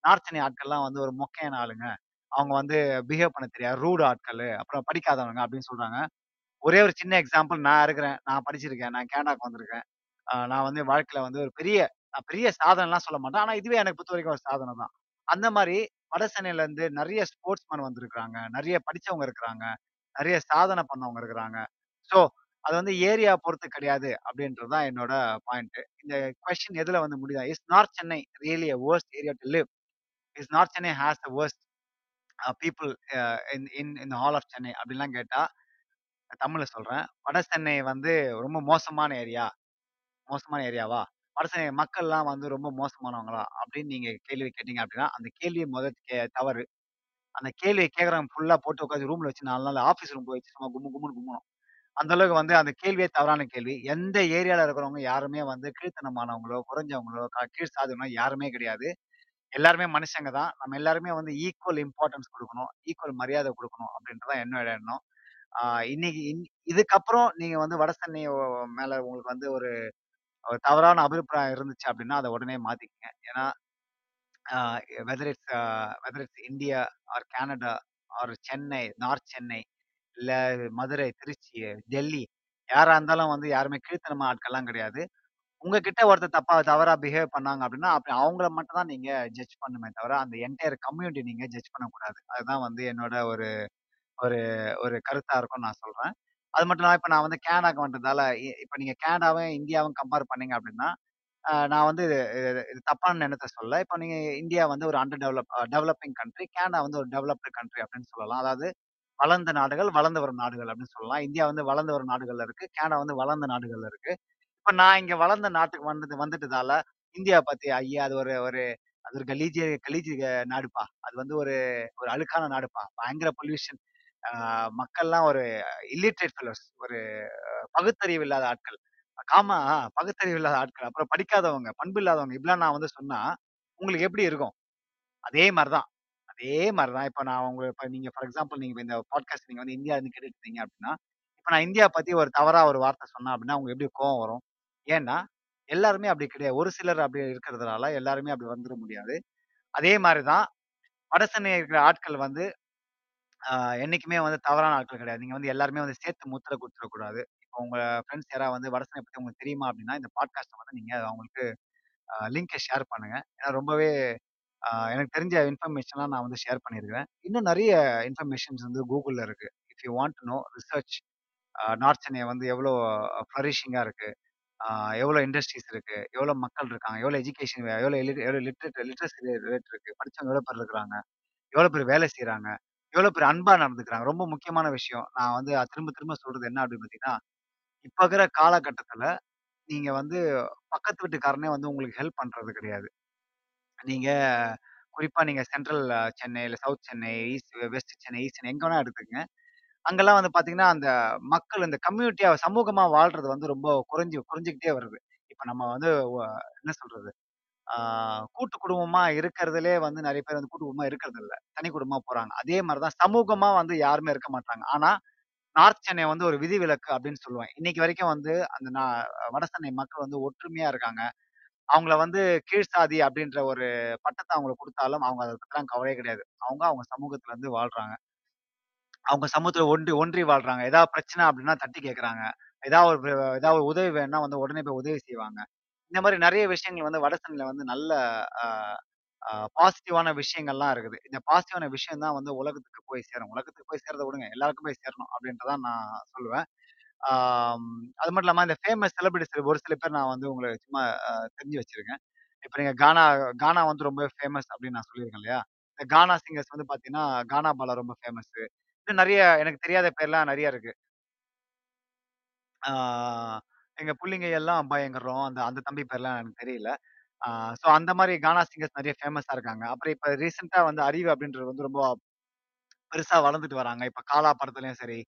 நார்த் ஆட்கள்லாம் வந்து ஒரு மொக்கையான ஆளுங்க. அவங்க வந்து பிஹேவ் பண்ண தெரியாது. ரூட் ஆட்களு, அப்புறம் படிக்காதவங்க அப்படின்னு சொல்றாங்க. ஒரே ஒரு சின்ன எக்ஸாம்பிள் நான் இருக்கிறேன். நான் படிச்சிருக்கேன். நான் கேனடாக்கு வந்திருக்கேன். அ நான் வந்து வாழ்க்கையில வந்து ஒரு பெரிய நான் பெரிய சாதனைலாம் சொல்ல மாட்டேன். ஆனா இதுவே எனக்கு பொறுத்தவரைக்கும் ஒரு சாதனை தான். அந்த மாரி வட நிறைய நெறைய ஸ்போர்ட்ஸ்மேன் வந்திருக்காங்க. நெறைய படிச்சவங்க இருக்கிறாங்க. நெறைய சாதனை பண்ணவங்க இருக்கிறாங்க. ஸோ, அது வந்து ஏரியா பொறுத்து கிடையாது அப்படின்றது தான் என்னோட பாயிண்ட். இந்த கொஸ்டின் எதுல வந்து முடியுதா? Is north Chennai really a worst area to live? Is north Chennai has the worst uh people uh in in in all of Chennai அப்படின்லாம் கேட்டா, தமிழ்ல சொல்றேன். வட சென்னை வந்து ரொம்ப மோசமான ஏரியா. மோசமான ஏரியாவா? வட சென்னை மக்கள்லாம் வந்து ரொம்ப மோசமானவங்களா? அப்படின்னு நீங்க கேள்வி கேட்டீங்க அப்படின்னா, அந்த கேள்வி மொத கே தவறு. அந்த கேள்விய கேட்கிறவன் ஃபுல்லா போட்டு உட்காந்து ரூம்ல வச்சு 4 நாள் ஆஃபீஸ் ரூம் போய் வச்சு சும்மா கும்மு கும்முன்னு கும்மணும். அந்த அளவுக்கு வந்து அந்த கேள்வியே தவறான கேள்வி. எந்த ஏரியால இருக்கிறவங்க யாருமே வந்து கீழ்த்தனமானவங்களோ, குறைஞ்சவங்களோ, க கீழ் சாதியினோ யாருமே கிடையாது. எல்லாருமே மனுஷங்க தான். நம்ம எல்லாருமே வந்து ஈக்குவல் இம்பார்ட்டன்ஸ் குடுக்கணும். ஈக்குவல் மரியாதை குடுக்கணும் அப்படின்றது தான் என்னோட எண்ணம். ஆ இன்னைக்கு இன் இதுக்கப்புறம் நீங்க வந்து வட சென்னை ஒ மேல உங்களுக்கு வந்து ஒரு ஒரு தவறான அபிப்பிராயம் இருந்துச்சு அப்படின்னா, அத உடனே மாத்திக்கங்க. ஏன்னா, ஆ whether it's uh whether it's India or Canada or Chennai, north Chennai இல்ல மதுரை, திருச்சி, டெல்லி யாரா இருந்தாலும் வந்து யாருமே கீழ்த்தனமா ஆட்கள்லாம் கிடையாது. உங்ககிட்ட ஒருத்தர் தப்பா தவறா பிஹேவ் பண்ணாங்க அப்படின்னா, அப்ப அவங்கள மட்டும் தான் நீங்க ஜட்ஜ் பண்ணணுமே தவிர, அந்த என்டையர் கம்யூனிட்டி நீங்க ஜட்ஜ் பண்ணக்கூடாது. அதுதான் வந்து என்னோட ஒரு ஒரு ஒரு கருத்தா இருக்கும்னு நான் சொல்றேன். அது மட்டும் இல்லாம இப்ப நான் வந்து கேனடாக்கு வந்ததால, இ இப்ப நீங்க கேனடாவும், இந்தியாவும் கம்பேர் பண்ணீங்க அப்படின்னா, அ நான் வந்து இது இது இது தப்பான எண்ணத்த சொல்லல. இப்ப நீங்க இந்தியா வந்து ஒரு under develop uh developing country. Canada வந்து ஒரு டெவலப்டு கண்ட்ரி அப்படின்னு சொல்லலாம். அதாவது வளர்ந்த நாடுகள், வளர்ந்து வரும் நாடுகள் அப்படின்னு சொல்லலாம். இந்தியா வந்து வளர்ந்து வரும் நாடுகள்ல இருக்கு. கேனடா வந்து வளர்ந்த நாடுகள்ல இருக்கு. இப்ப நான் இங்க வளர்ந்த நாட்டுக்கு வந்தது வந்துட்டதால, இந்தியா பத்தி ஐயா அது ஒரு ஒரு அது ஒரு கலீஜ கலீஜ நாடுப்பா. அது வந்து ஒரு ஒரு அழுக்கான நாடுப்பா. பயங்கர பொல்யூஷன். மக்கள்லாம் ஒரு இல்லிட்ரேட் ஃபெலோஸ் ஒரு பகுத்தறிவு இல்லாத ஆட்கள். காமா பகுத்தறிவு இல்லாத ஆட்கள். அப்புறம் படிக்காதவங்க, பண்பு இல்லாதவங்க. இப்படிலாம் நான் வந்து சொன்னா, உங்களுக்கு எப்படி இருக்கும்? அதே மாதிரிதான் தான். அதே மாரி தான். இப்ப நான் உங்களுக்கு இப்ப நீங்க ஃபார் எக்ஸாம்பிள் நீங்க இந்த பாட்காஸ்ட் நீங்க வந்து இந்தியாலருந்து கேட்டுட்டு இருக்கீங்க அப்படின்னா, இப்ப நான் இந்தியா பத்தி ஒரு தவறா ஒரு வார்த்தை சொன்னேன் அப்படின்னா, உங்களுக்கு எப்படி கோவம் வரும்? ஏன்னா, எல்லாருமே அப்படி கிடையாது. ஒரு சிலர் அப்படி இருக்கிறதுனால எல்லாருமே அப்படி வந்துர முடியாது. அதே மாரி தான் வட இருக்கிற ஆட்கள் வந்து அ என்னைக்குமே வந்து தவறான ஆட்கள் கிடையாது. நீங்க வந்து எல்லாருமே வந்து சேர்த்து முத்திர கொடுத்துறக்கூடாது இப்போ உங்க ஃப்ரெண்ட்ஸ் யாராவது வந்து வட பத்தி உங்களுக்கு தெரியுமா அப்படின்னா, இந்த பாட்காஸ்ட்ட வந்து நீங்க அவங்களுக்கு அ ஷேர் பண்ணுங்க. ஏன்னா ரொம்பவே எனக்கு தெரிஞ்ச இன்ஃபர்மேஷன்லாம் நான் வந்து ஷேர் பண்ணியிருக்கிறேன். இன்னும் நெறைய இன்ஃபர்மேஷன்ஸ் வந்து Googleல இருக்கு. If you want to know research uh north Chennai வந்து எவ்வளோ ஃப்ளரிஷிங்கா இருக்கு. ஆ எவ்வளோ இண்டஸ்ட்ரீஸ் இருக்கு? எவ்வளோ மக்கள் இருக்காங்க? எவ்வளோ எஜுகேஷன் எவ்வளோ எவ்வளோ லிட்ரேட் லிட்ரஸி ரேட் இருக்கு? படிச்சவங்க எவ்வளோ பேர் இருக்கிறாங்க? எவ்வளோ பேர் வேலை செய்றாங்க? எவ்வளோ பேர் அன்பா நடந்துக்கிறாங்க? ரொம்ப முக்கியமான விஷயம். நான் வந்து திரும்ப திரும்ப சொல்றது என்ன அப்படின்னு பார்த்தீங்கன்னா, இப்ப இருக்கிற காலகட்டத்தில நீங்க வந்து பக்கத்து வீட்டுக்காரனே வந்து உங்களுக்கு ஹெல்ப் பண்றது கிடையாது. நீங்க குறிப்பா நீங்க சென்ட்ரல் சென்னை, இல்ல south Chennai, east west Chennai, east Chennai எங்க வேணா எடுத்துக்கங்க. அங்கலாம் வந்து பார்த்தீங்கன்னா, அந்த மக்கள் இந்த கம்யூனிட்டியா சமூகமா வாழ்றது வந்து ரொம்ப குறைஞ்சு குறைஞ்சுகிட்டே வருது. இப்ப நம்ம வந்து வ என்ன சொல்றது? ஆ கூட்டு குடும்பமா இருக்கிறதுலே வந்து நெறைய பேர் வந்து கூட்டு குடும்பமா இருக்கிறதில்ல. தனி குடும்பமா போறாங்க. அதே மாரி தான் சமூகமா வந்து யாருமே இருக்க மாட்டாங்க. ஆனா, நார்த் சென்னை வந்து ஒரு விதிவிலக்கு அப்படின்னு சொல்லுவேன். இன்னைக்கு வரைக்கும் வந்து அந்த நா வட சென்னை மக்கள் வந்து ஒற்றுமையா இருக்காங்க. அவங்கள வந்து கீழ் சாதி அப்படின்ற ஒரு பட்டத்த அவங்களுக்கு குடுத்தாலும், அவங்க அத பத்திலாம் கவலையே கிடையாது. அவங்க அவங்க சமூகத்துல இருந்து வாழ்றாங்க. அவங்க சமூகத்துல ஒன்றி ஒன்றி வாழ்றாங்க. ஏதாவது பிரச்சனை அப்படின்னா தட்டி கேட்கறாங்க. ஏதாவது ஒரு ஏதாவது ஒரு உதவி வேணும்னா வந்து உடனே போய் உதவி செய்வாங்க. இந்த மாரி நெறைய விஷயங்கள் வந்து வட வந்து நல்ல அ அ பாசிட்டிவான விஷயங்கள்லாம் இருக்குது. இந்த பாசிட்டிவான விஷயம் தான் வந்து உலகத்துக்கு போய் சேரும். உலகத்துக்கு போய் சேர்றத விடுங்க. எல்லாருக்கும் போய் சேரணும் அப்படின்றதான் தான் நான் சொல்லுவேன். ஆம் அது மட்டும் இல்லாம இந்த ஃபேமஸ் செலிபிரிட்டிஸ் ஒரு சில பேர் நான் வந்து உங்களுக்கு சும்மா அ தெரிஞ்சு வச்சிருக்கேன். இப்ப நீங்க கானா கானா வந்து ரொம்ப ஃபேமஸ் அப்படின்னு நான் சொல்லியிருக்கேன் இல்லையா? இந்த கானா சிங்கர்ஸ் வந்து பார்த்தீங்கன்னா, கானா பாலா ரொம்ப ஃபேமஸு. இன்னும் நெறைய எனக்கு தெரியாத பேர்லாம் நெறைய இருக்கு. ஆ எங்க புள்ளிங்க எல்லாம் பயங்கரம். அந்த அந்த தம்பி பேர்லாம் எனக்கு தெரியல. ஆ சோ அந்த மாரி கானா சிங்கர்ஸ் நெறைய ஃபேமஸா இருக்காங்க. அப்புறம் இப்ப ரீசென்ட்டா வந்து அறிவு அப்படின்றது வந்து ரொம்ப பெருசா வளர்ந்துட்டு வராங்க. இப்ப காலா படத்துலயும் சரி,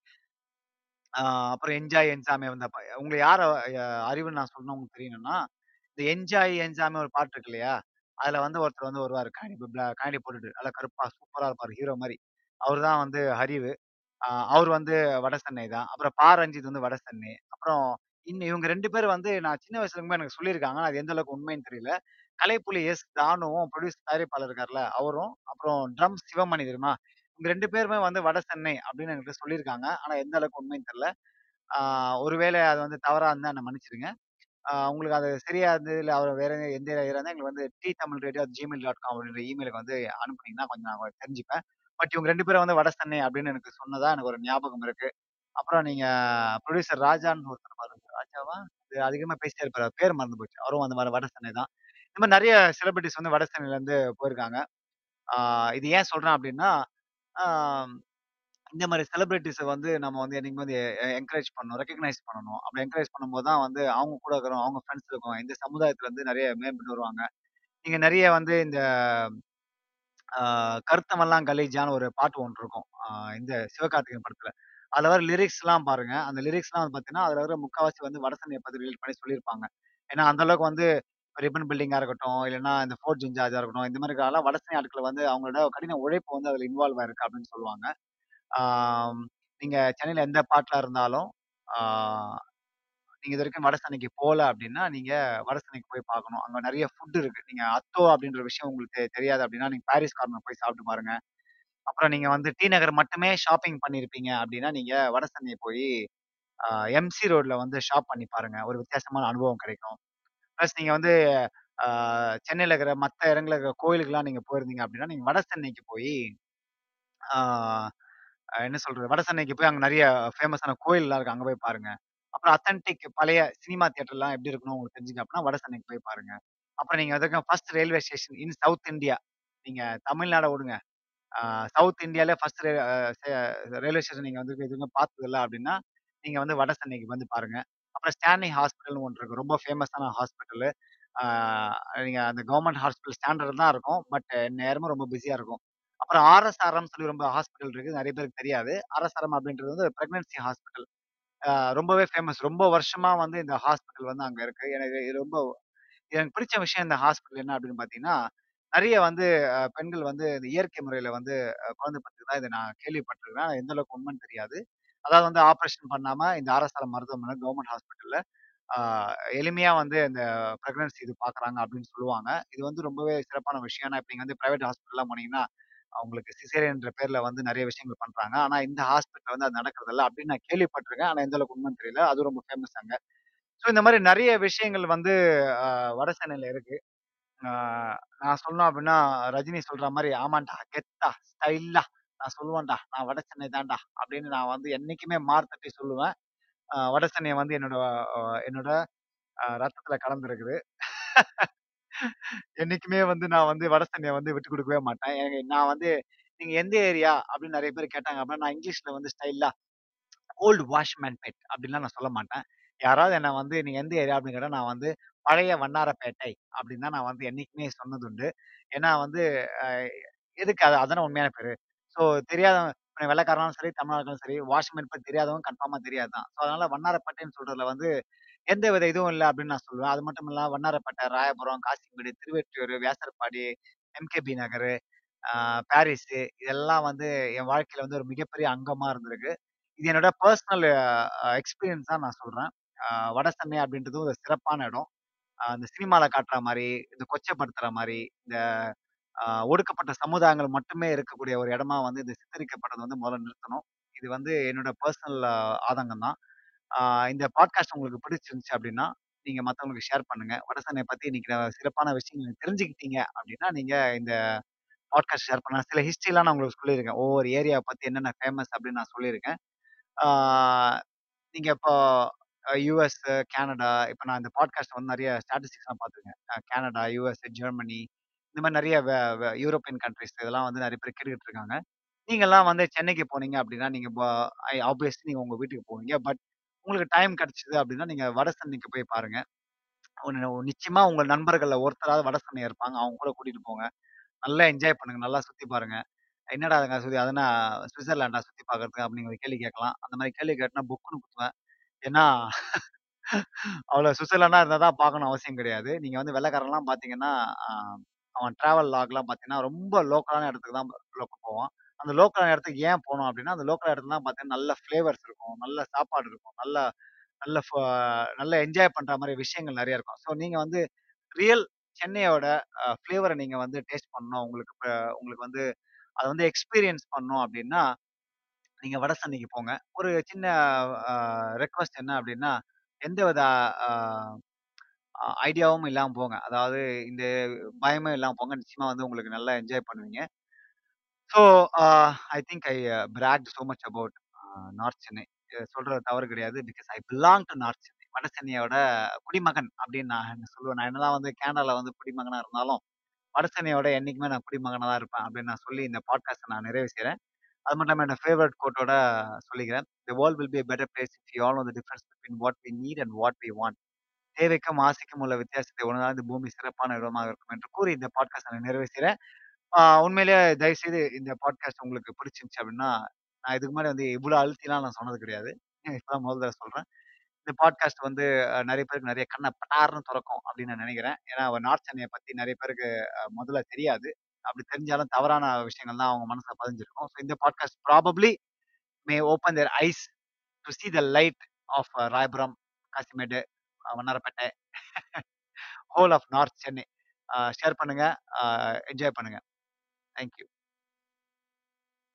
ஆ அப்புறம் என்ஜாய் என்சாமி வந்தப்ப உங்கள யார அ அறிவுன்னு நான் சொல்லணும் உங்களுக்கு தெரியணும்னா, இந்த என்ஜாய் என்ஜாமி ஒரு பாட்டு இருக்கு இல்லையா? அதுல வந்து ஒருத்தர் வந்து வருவாரு. கண்ணாடி பிளா போட்டுட்டு நல்லா கருப்பா சூப்பரா இருப்பாரு. ஹீரோ மாரி. அவரு தான் வந்து அறிவு. ஆ அவரு வந்து வட சென்னை தான். அப்புறம் பா. ரஞ்சித் வந்து வட சென்னை. அப்புறம் இன்னும் இவங்க 2 பேரும் வந்து நான் சின்ன வயசுல இருக்கும்போது எனக்கு சொல்லியிருக்காங்க. அது எந்த அளவுக்கு உண்மைன்னு தெரியல. கலைப்புலி எஸ். தாணுவும், ப்ரொடியூசர் தயாரிப்பாளர் இருக்கார்ல, அவரும், அப்புறம் ட்ரம்ஸ் சிவமணி தெரியுமா? இவங்க 2 பேருமே வந்து வட சென்னை அப்படின்னு என்கிட்ட சொல்லியிருக்காங்க. ஆனா எந்த அளவுக்கு உண்மைன்னு தெரியல. ஆ ஒருவேளை அது வந்து தவறா இருந்தா என்ன மன்னிச்சிடுங்க ஆ உங்களுக்கு அது சரியா இருந்தது, இல்லை அவர் வேற எந்த ஏரியா இருந்தா எங்களுக்கு வந்து D Tamil radio Gmail dot com அப்படின்ற இமெயிலுக்கு வந்து அனுப்புனீங்கன்னா கொஞ்சம் நான் தெரிஞ்சுப்பேன். பட் இவங்க 2 பேரும் வந்து வட சென்னை அப்படின்னு எனக்கு சொன்னதா எனக்கு ஒரு ஞாபகம் இருக்கு. அப்புறம் நீங்க புரொடியூசர் ராஜான்னு ஒருத்தர் பாருங்க. ராஜாவா? இது அதிகமா பேசிட்டே இருப்பாரு. அவர் பேர் மறந்து போச்சு. அவரும் அந்த மாரி வட சென்னை தான். இந்த மாரி நெறைய செலிபிரிட்டிஸ் வந்து வட சென்னையிலருந்து போயிருக்காங்க. ஆ இது ஏன் சொல்றேன் அப்படின்னா இந்த மாரி செலிபிரிட்டீஸ வந்து நம்ம வந்து என்னைக்குமே வந்து எ என்கரேஜ் பண்ணணும். ரெகக்னைஸ் பண்ணணும். அப்படி என்கரேஜ் பண்ணும்போது தான் வந்து அவங்க கூட இருக்கிறோம், அவங்க ஃப்ரெண்ட்ஸ் இருக்கும். இந்த சமுதாயத்துல வந்து நெறைய மேம்பட்டு வருவாங்க. நீங்க நெறைய வந்து இந்த ஆ கருத்தமெல்லாம் கலீஜான்னு ஒரு பாட்டு ஒன்று இருக்கும். ஆ இந்த சிவகார்த்திகேயன் படத்துல. அதுல வர லிரிக்ஸ்லாம் பாருங்க. அந்த லிரிக்ஸ்லாம் வந்து பார்த்தீங்கன்னா, அதுல வர முக்காவாசி வந்து வடசனையை பற்றி பத்தி ரிலேட் பண்ணி சொல்லியிருப்பாங்க. ஏன்னா, அந்த அளவுக்கு வந்து ரிப்பன் பில்டிங்கா இருக்கட்டும், இல்லன்னா இந்த ஃபோர்ட் ஜிஞ்சார்ஜா இருக்கட்டும், இந்த மாரி இருக்கிற வட ஆட்கள் வந்து அவங்களோட கடின உழைப்பு வந்து அதுல இன்வால்வ் ஆயிருக்கு அப்படின்னு சொல்லுவாங்க. ஆம் நீங்க சென்னையில எந்த பார்ட்ல இருந்தாலும், ஆ நீங்க இதுவரைக்கும் வட சென்னைக்கு போல அப்படின்னா, நீங்க வட சென்னைக்கு போய் பார்க்கணும். அங்க நெறைய ஃபுட் இருக்கு. நீங்க அத்தோ அப்படின்ற விஷயம் உங்களுக்கு தெ தெரியாது அப்படின்னா நீங்க பாரிஸ் கார்னர் போய் சாப்பிட்டு பாருங்க. அப்புறம் நீங்க வந்து டி நகர் மட்டுமே ஷாப்பிங் பண்ணியிருப்பீங்க அப்படின்னா நீங்க வட சென்னை போயி எம்சி ரோட்ல வந்து ஷாப் பண்ணி பாருங்க. ஒரு வித்தியாசமான அனுபவம் கிடைக்கும். பிளஸ் நீங்க வந்து ஆ சென்னையில இருக்கிற மத்த இடங்கள்ல இருக்கிற கோயிலுக்குலாம் நீங்க போயிருந்தீங்க அப்படின்னா நீங்க வட சென்னைக்கு போயி ஆ என்ன சொல்றது? வட சென்னைக்கு போய் அங்க நெறைய ஃபேமஸான கோயில்லாம் இருக்கு. அங்க போய் பாருங்க. அப்புறம் அத்தென்டிக் பழைய சினிமா தியேட்டர்லாம் எப்படி இருக்கணும் உங்களுக்கு தெரிஞ்சுக்க அப்படின்னா வட சென்னைக்கு போய் பாருங்க. அப்புறம் நீங்க அதுக்கு first railway station in south India. நீங்க தமிழ்நாட விடுங்க. ஆ சவுத் இந்தியால ஃபர்ஸ்ட் ரே அ செ ரயில்வே ஸ்டேஷன் நீங்க வந்து இதுவரைக்கும் பார்த்ததில்ல அப்படின்னா, நீங்க வந்து வட சென்னைக்கு வந்து பாருங்க. அப்புறம் ஸ்டான்லி ஹாஸ்பிட்டல்னு ஒன்று இருக்கு. ரொம்ப ஃபேமஸான ஹாஸ்பிட்டலு. நீங்கள் அந்த கவர்மெண்ட் ஹாஸ்பிட்டல் ஸ்டாண்டர்ட் தான் இருக்கும். பட் நேரமும் ரொம்ப பிஸியாக இருக்கும். அப்புறம் ஆர்எஸ்ஆர்எம் சொல்லி ரொம்ப ஹாஸ்பிட்டல் இருக்குது நிறைய பேருக்கு தெரியாது. ஆர்எஸ்ஆர்எம் அப்படின்றது வந்து ப்ரெக்னன்சி ஹாஸ்பிட்டல். ரொம்பவே ஃபேமஸ். ரொம்ப வருஷமாக வந்து இந்த ஹாஸ்பிட்டல் வந்து அங்கே இருக்குது எனக்கு இது ரொம்ப எனக்கு பிடிச்ச விஷயம் இந்த ஹாஸ்பிட்டல் என்ன அப்படின்னு பார்த்தீங்கன்னா, நிறைய வந்து பெண்கள் வந்து இந்த இயற்கை முறையில் வந்து குழந்தை குழந்தை தான் இதை நான் கேள்விப்பட்டிருக்கிறேன் எந்த அளவுக்கு உண்மைன்னு தெரியாது. அதாவது வந்து ஆப்ரேஷன் பண்ணாம இந்த ஆர்எஸ்ஆர் மருத்துவமனை கவர்மெண்ட் ஹாஸ்பிட்டல்ல எளிமையாக எளிமையா வந்து இந்த பிரெக்னன்சி இது பார்க்குறாங்க அப்படின்னு சொல்லுவாங்க. இது வந்து ரொம்பவே சிறப்பான விஷயம். ஏன்னா இப்ப நீங்க வந்து பிரைவேட் ஹாஸ்பிட்டல்லாம் போனீங்கன்னா, அவங்களுக்கு சிசேரியன்ற பேர்ல வந்து நிறைய விஷயங்கள் பண்றாங்க. ஆனா இந்த ஹாஸ்பிட்டல்ல வந்து அது நடக்கிறதில்ல அப்படின்னு நான் கேள்விப்பட்டிருக்கேன். ஆனா எந்த அளவுக்கு உண்மைன்னு தெரியல. அதுவும் ரொம்ப ஃபேமஸ் அங்க. ஸோ இந்த மாதிரி நிறைய விஷயங்கள் வந்து அ வட சென்னையில இருக்கு. ஆ நான் சொன்னோம் அப்படின்னா ரஜினி சொல்ற மாரி, "ஆமான்டா, கெத்தா, ஸ்டைலா நான் சொல்லுவேன்டா. நான் வட சென்னை தான்டா" அப்படின்னு நான் வந்து என்னைக்குமே மார்த்தட்டி சொல்லுவேன். அ வட சென்னை வந்து என்னோட அ என்னோட அ ரத்தத்துல கலந்துருக்குது என்னைக்குமே வந்து நான் வந்து வட சென்னையை வந்து விட்டு கொடுக்கவே மாட்டேன். ஏங்க நான் வந்து "நீங்க எந்த ஏரியா?" அப்படின்னு நிறைய பேர் கேட்டாங்க அப்படின்னா நான் இங்கிலீஷ்ல வந்து ஸ்டைலா வாஷ்மேன் பெட் அப்படின்லாம் நான் சொல்ல மாட்டேன். யாராவது என்ன வந்து நீங்க எந்த ஏரியா அப்படின்னு கேட்டா, நான் வந்து பழைய வண்ணாரப்பேட்டை அப்படின்னு தான் நான் வந்து என்னைக்குமே சொன்னதுண்டு. ஏன்னா வந்து எதுக்கு அது அதான உண்மையான பேரு. ஸோ தெரியாதவன் இப்ப வெள்ளைக்காரனாலும் சரி, தமிழா சரி, வாஷ்மேன் பத்தி தெரியாதவன் கன்ஃபார்மா தெரியாது தான். ஸோ அதனால வண்ணாரப்பேட்டைன்னு சொல்றதுல வந்து எந்தவித இதுவும் இல்ல அப்படின்னு நான் சொல்லுவேன். அது மட்டும் இல்லாம வண்ணாரப்பேட்டை, ராயபுரம், காசிமேடு, திருவெற்றியூர், வியாசர்பாடி, எம்கேபி நகரு, ஆ பாரிஸு இதெல்லாம் வந்து என் வாழ்க்கையில வந்து ஒரு மிகப்பெரிய அங்கமா இருந்திருக்கு. இது என்னோட பெர்சனல் அ எக்ஸ்பீரியன்ஸா நான் சொல்றேன். அ வட சென்னை அப்படின்றது ஒரு சிறப்பான இடம். அ இந்த சினிமால காட்டுற மாரி, இந்த கொச்சைப்படுத்துற மாரி, இந்த ஒடுக்கப்பட்ட சமுதாயங்கள் மட்டுமே இருக்கக்கூடிய ஒரு இடமா வந்து இது சித்தரிக்கப்பட்டது வந்து முதல்ல நிறுத்தணும். இது வந்து என்னோட பெர்சனல் ஆதங்கம் தான். ஆ இந்த பாட்காஸ்ட் உங்களுக்கு பிடிச்சிருந்துச்சு அப்படின்னா, நீங்க மத்தவங்களுக்கு ஷேர் பண்ணுங்க. வட பத்தி இன்னைக்கு நான் சிறப்பான விஷயங்கள் தெரிஞ்சுக்கிட்டீங்க அப்படின்னா, நீங்க இந்த பாட்காஸ்ட் ஷேர் பண்ணலாம். சில ஹிஸ்டரிலாம் நான் உங்களுக்கு சொல்லியிருக்கேன். ஒவ்வொரு ஏரியாவ பத்தி என்னென்ன ஃபேமஸ் அப்படின்னு நான் சொல்லியிருக்கேன். ஆ நீங்க இப்போ அ யுஎஸ், கேனடா இப்ப நான் இந்த பாட்காஸ்ட் வந்து நெறைய ஸ்டாட்டிஸ்டிக்ஸ்லாம் பார்த்துருக்கேன். அ கேனடா, யுஎஸ், ஜெர்மனி இந்த மாரி நெறைய வெ யூரோப்பியன் கண்ட்ரிஸ் இதெல்லாம் வந்து நெறைய பேர் கேட்டுக்கிட்டு இருக்காங்க. நீங்கலாம் வந்து சென்னைக்கு போனீங்க அப்படின்னா நீங்க ப ஐ ஆப்வியஸ்லி நீங்க உங்க வீட்டுக்கு போவீங்க. பட் உங்களுக்கு டைம் கிடைச்சது அப்படின்னா நீங்க வட சென்னைக்கு போய் பாருங்க. ஒண்ணு நிச்சயமா உங்க நண்பர்கள்ல ஒருத்தராவது வட இருப்பாங்க. அவங்க கூட கூட்டிட்டு போங்க. நல்லா என்ஜாய் பண்ணுங்க. நல்லா சுத்தி பாருங்க. என்னடா அதுங்க சுத்தி அதுனா ஸ்விட்சர்லாண்டா சுத்தி பார்க்கறதுக்கு அப்படிங்கிற கேள்வி கேட்கலாம். அந்த மாரி கேள்வி கேட்டனா புக்குன்னு குத்துவேன். ஏன்னா அவ்வளோ சுவிட்சர்லாண்டா இருந்தா தான் பார்க்கணும் அவசியம் கிடையாது. நீங்க வந்து வெள்ளைக்காரன்லாம் பார்த்தீங்கன்னா, அவன் டிராவல் லாக்லாம் பார்த்தீங்கன்னா, ரொம்ப லோக்கலான இடத்துக்கு தான் லோக்கல் போவான். அந்த லோக்கலான இடத்துக்கு ஏன் போனோம் அப்படின்னா, அந்த லோக்கல் இடத்துலலாம் பார்த்தீங்கன்னா, நல்ல ஃப்ளேவர்ஸ் இருக்கும். நல்ல சாப்பாடு இருக்கும். நல்ல நல்ல ஃப நல்ல என்ஜாய் பண்ணுற மாதிரி விஷயங்கள் நிறைய இருக்கும். ஸோ நீங்கள் வந்து ரியல் சென்னையோட ஃப்ளேவரை நீங்கள் வந்து டேஸ்ட் பண்ணணும். உங்களுக்கு உங்களுக்கு வந்து அதை வந்து எக்ஸ்பீரியன்ஸ் பண்ணணும் அப்படின்னா நீங்கள் வட சென்னைக்கு போங்க. ஒரு சின்ன ரெக்வஸ்ட் ரெக்வெஸ்ட் என்ன அப்படின்னா எந்த வித அ ஐடியாவும் இல்லாம போங்க. அதாவது இந்த பயமே இல்லாம போங்க. நிச்சயமா வந்து உங்களுக்கு நல்லா என்ஜாய் பண்ணுவீங்க. So uh I think I bragged so much about uh north Chennai. இது சொல்றது தவறு கிடையாது. Because I belong to north Chennai. வட சென்னையோட குடிமகன் அப்படின்னு நான் என்ன சொல்லுவேன். நான் என்னதான் வந்து கேனடால வந்து குடிமகனா இருந்தாலும், வட சென்னையோட என்னைக்குமே நான் குடிமகனா தான் இருப்பேன் அப்படின்னு நான் சொல்லி இந்த பாட்காஸ்ட்ட நான் நிறைவு செய்றேன். அது மட்டும் இல்லாம என்னோட ஃபேவரைட் கோட்டோட சொல்லிக்கிறேன். "The world will be a better place if you all know the difference between what we need and what we want." தேவைக்கும், ஆசைக்கும் உள்ள வித்தியாசத்தை உணர்ந்தால் இந்த பூமி சிறப்பான இடமாக இருக்கும் என்று கூறி இந்த பாட்காஸ்ட் நான் நிறைவு செய்றேன். ஆ உண்மையிலேயே தயவுசெய்து இந்த பாட்காஸ்ட் உங்களுக்கு பிடிச்சிருந்துச்சு அப்படின்னா நான் இதுக்கு முன்னாடி வந்து இவ்ளோ அழுத்திலாம் நான் சொன்னது கிடையாது. இப்பதான் முதல் தடவ சொல்றேன். இந்த பாட்காஸ்ட் வந்து அ நெறைய பேருக்கு நெறைய கண்ண பட்டார்ன்னு தொறக்கும் அப்படின்னு நான் நெனைக்கிறேன். ஏன்னா நார்த் சென்னைய பத்தி நெறைய பேருக்கு அ முதல்ல தெரியாது. அப்படி தெரிஞ்சாலும் தவறான விஷயங்கள் தான் அவங்க மனசுல பதிஞ்சிருக்கும். ஸோ இந்த podcast probably may open their eyes to see the light of Royapuram, Kasimedu, Mannarapettai whole of north Chennai. Share பண்ணுங்கள் என்ஜாய் பண்ணுங்கள் தேங்க் யூ.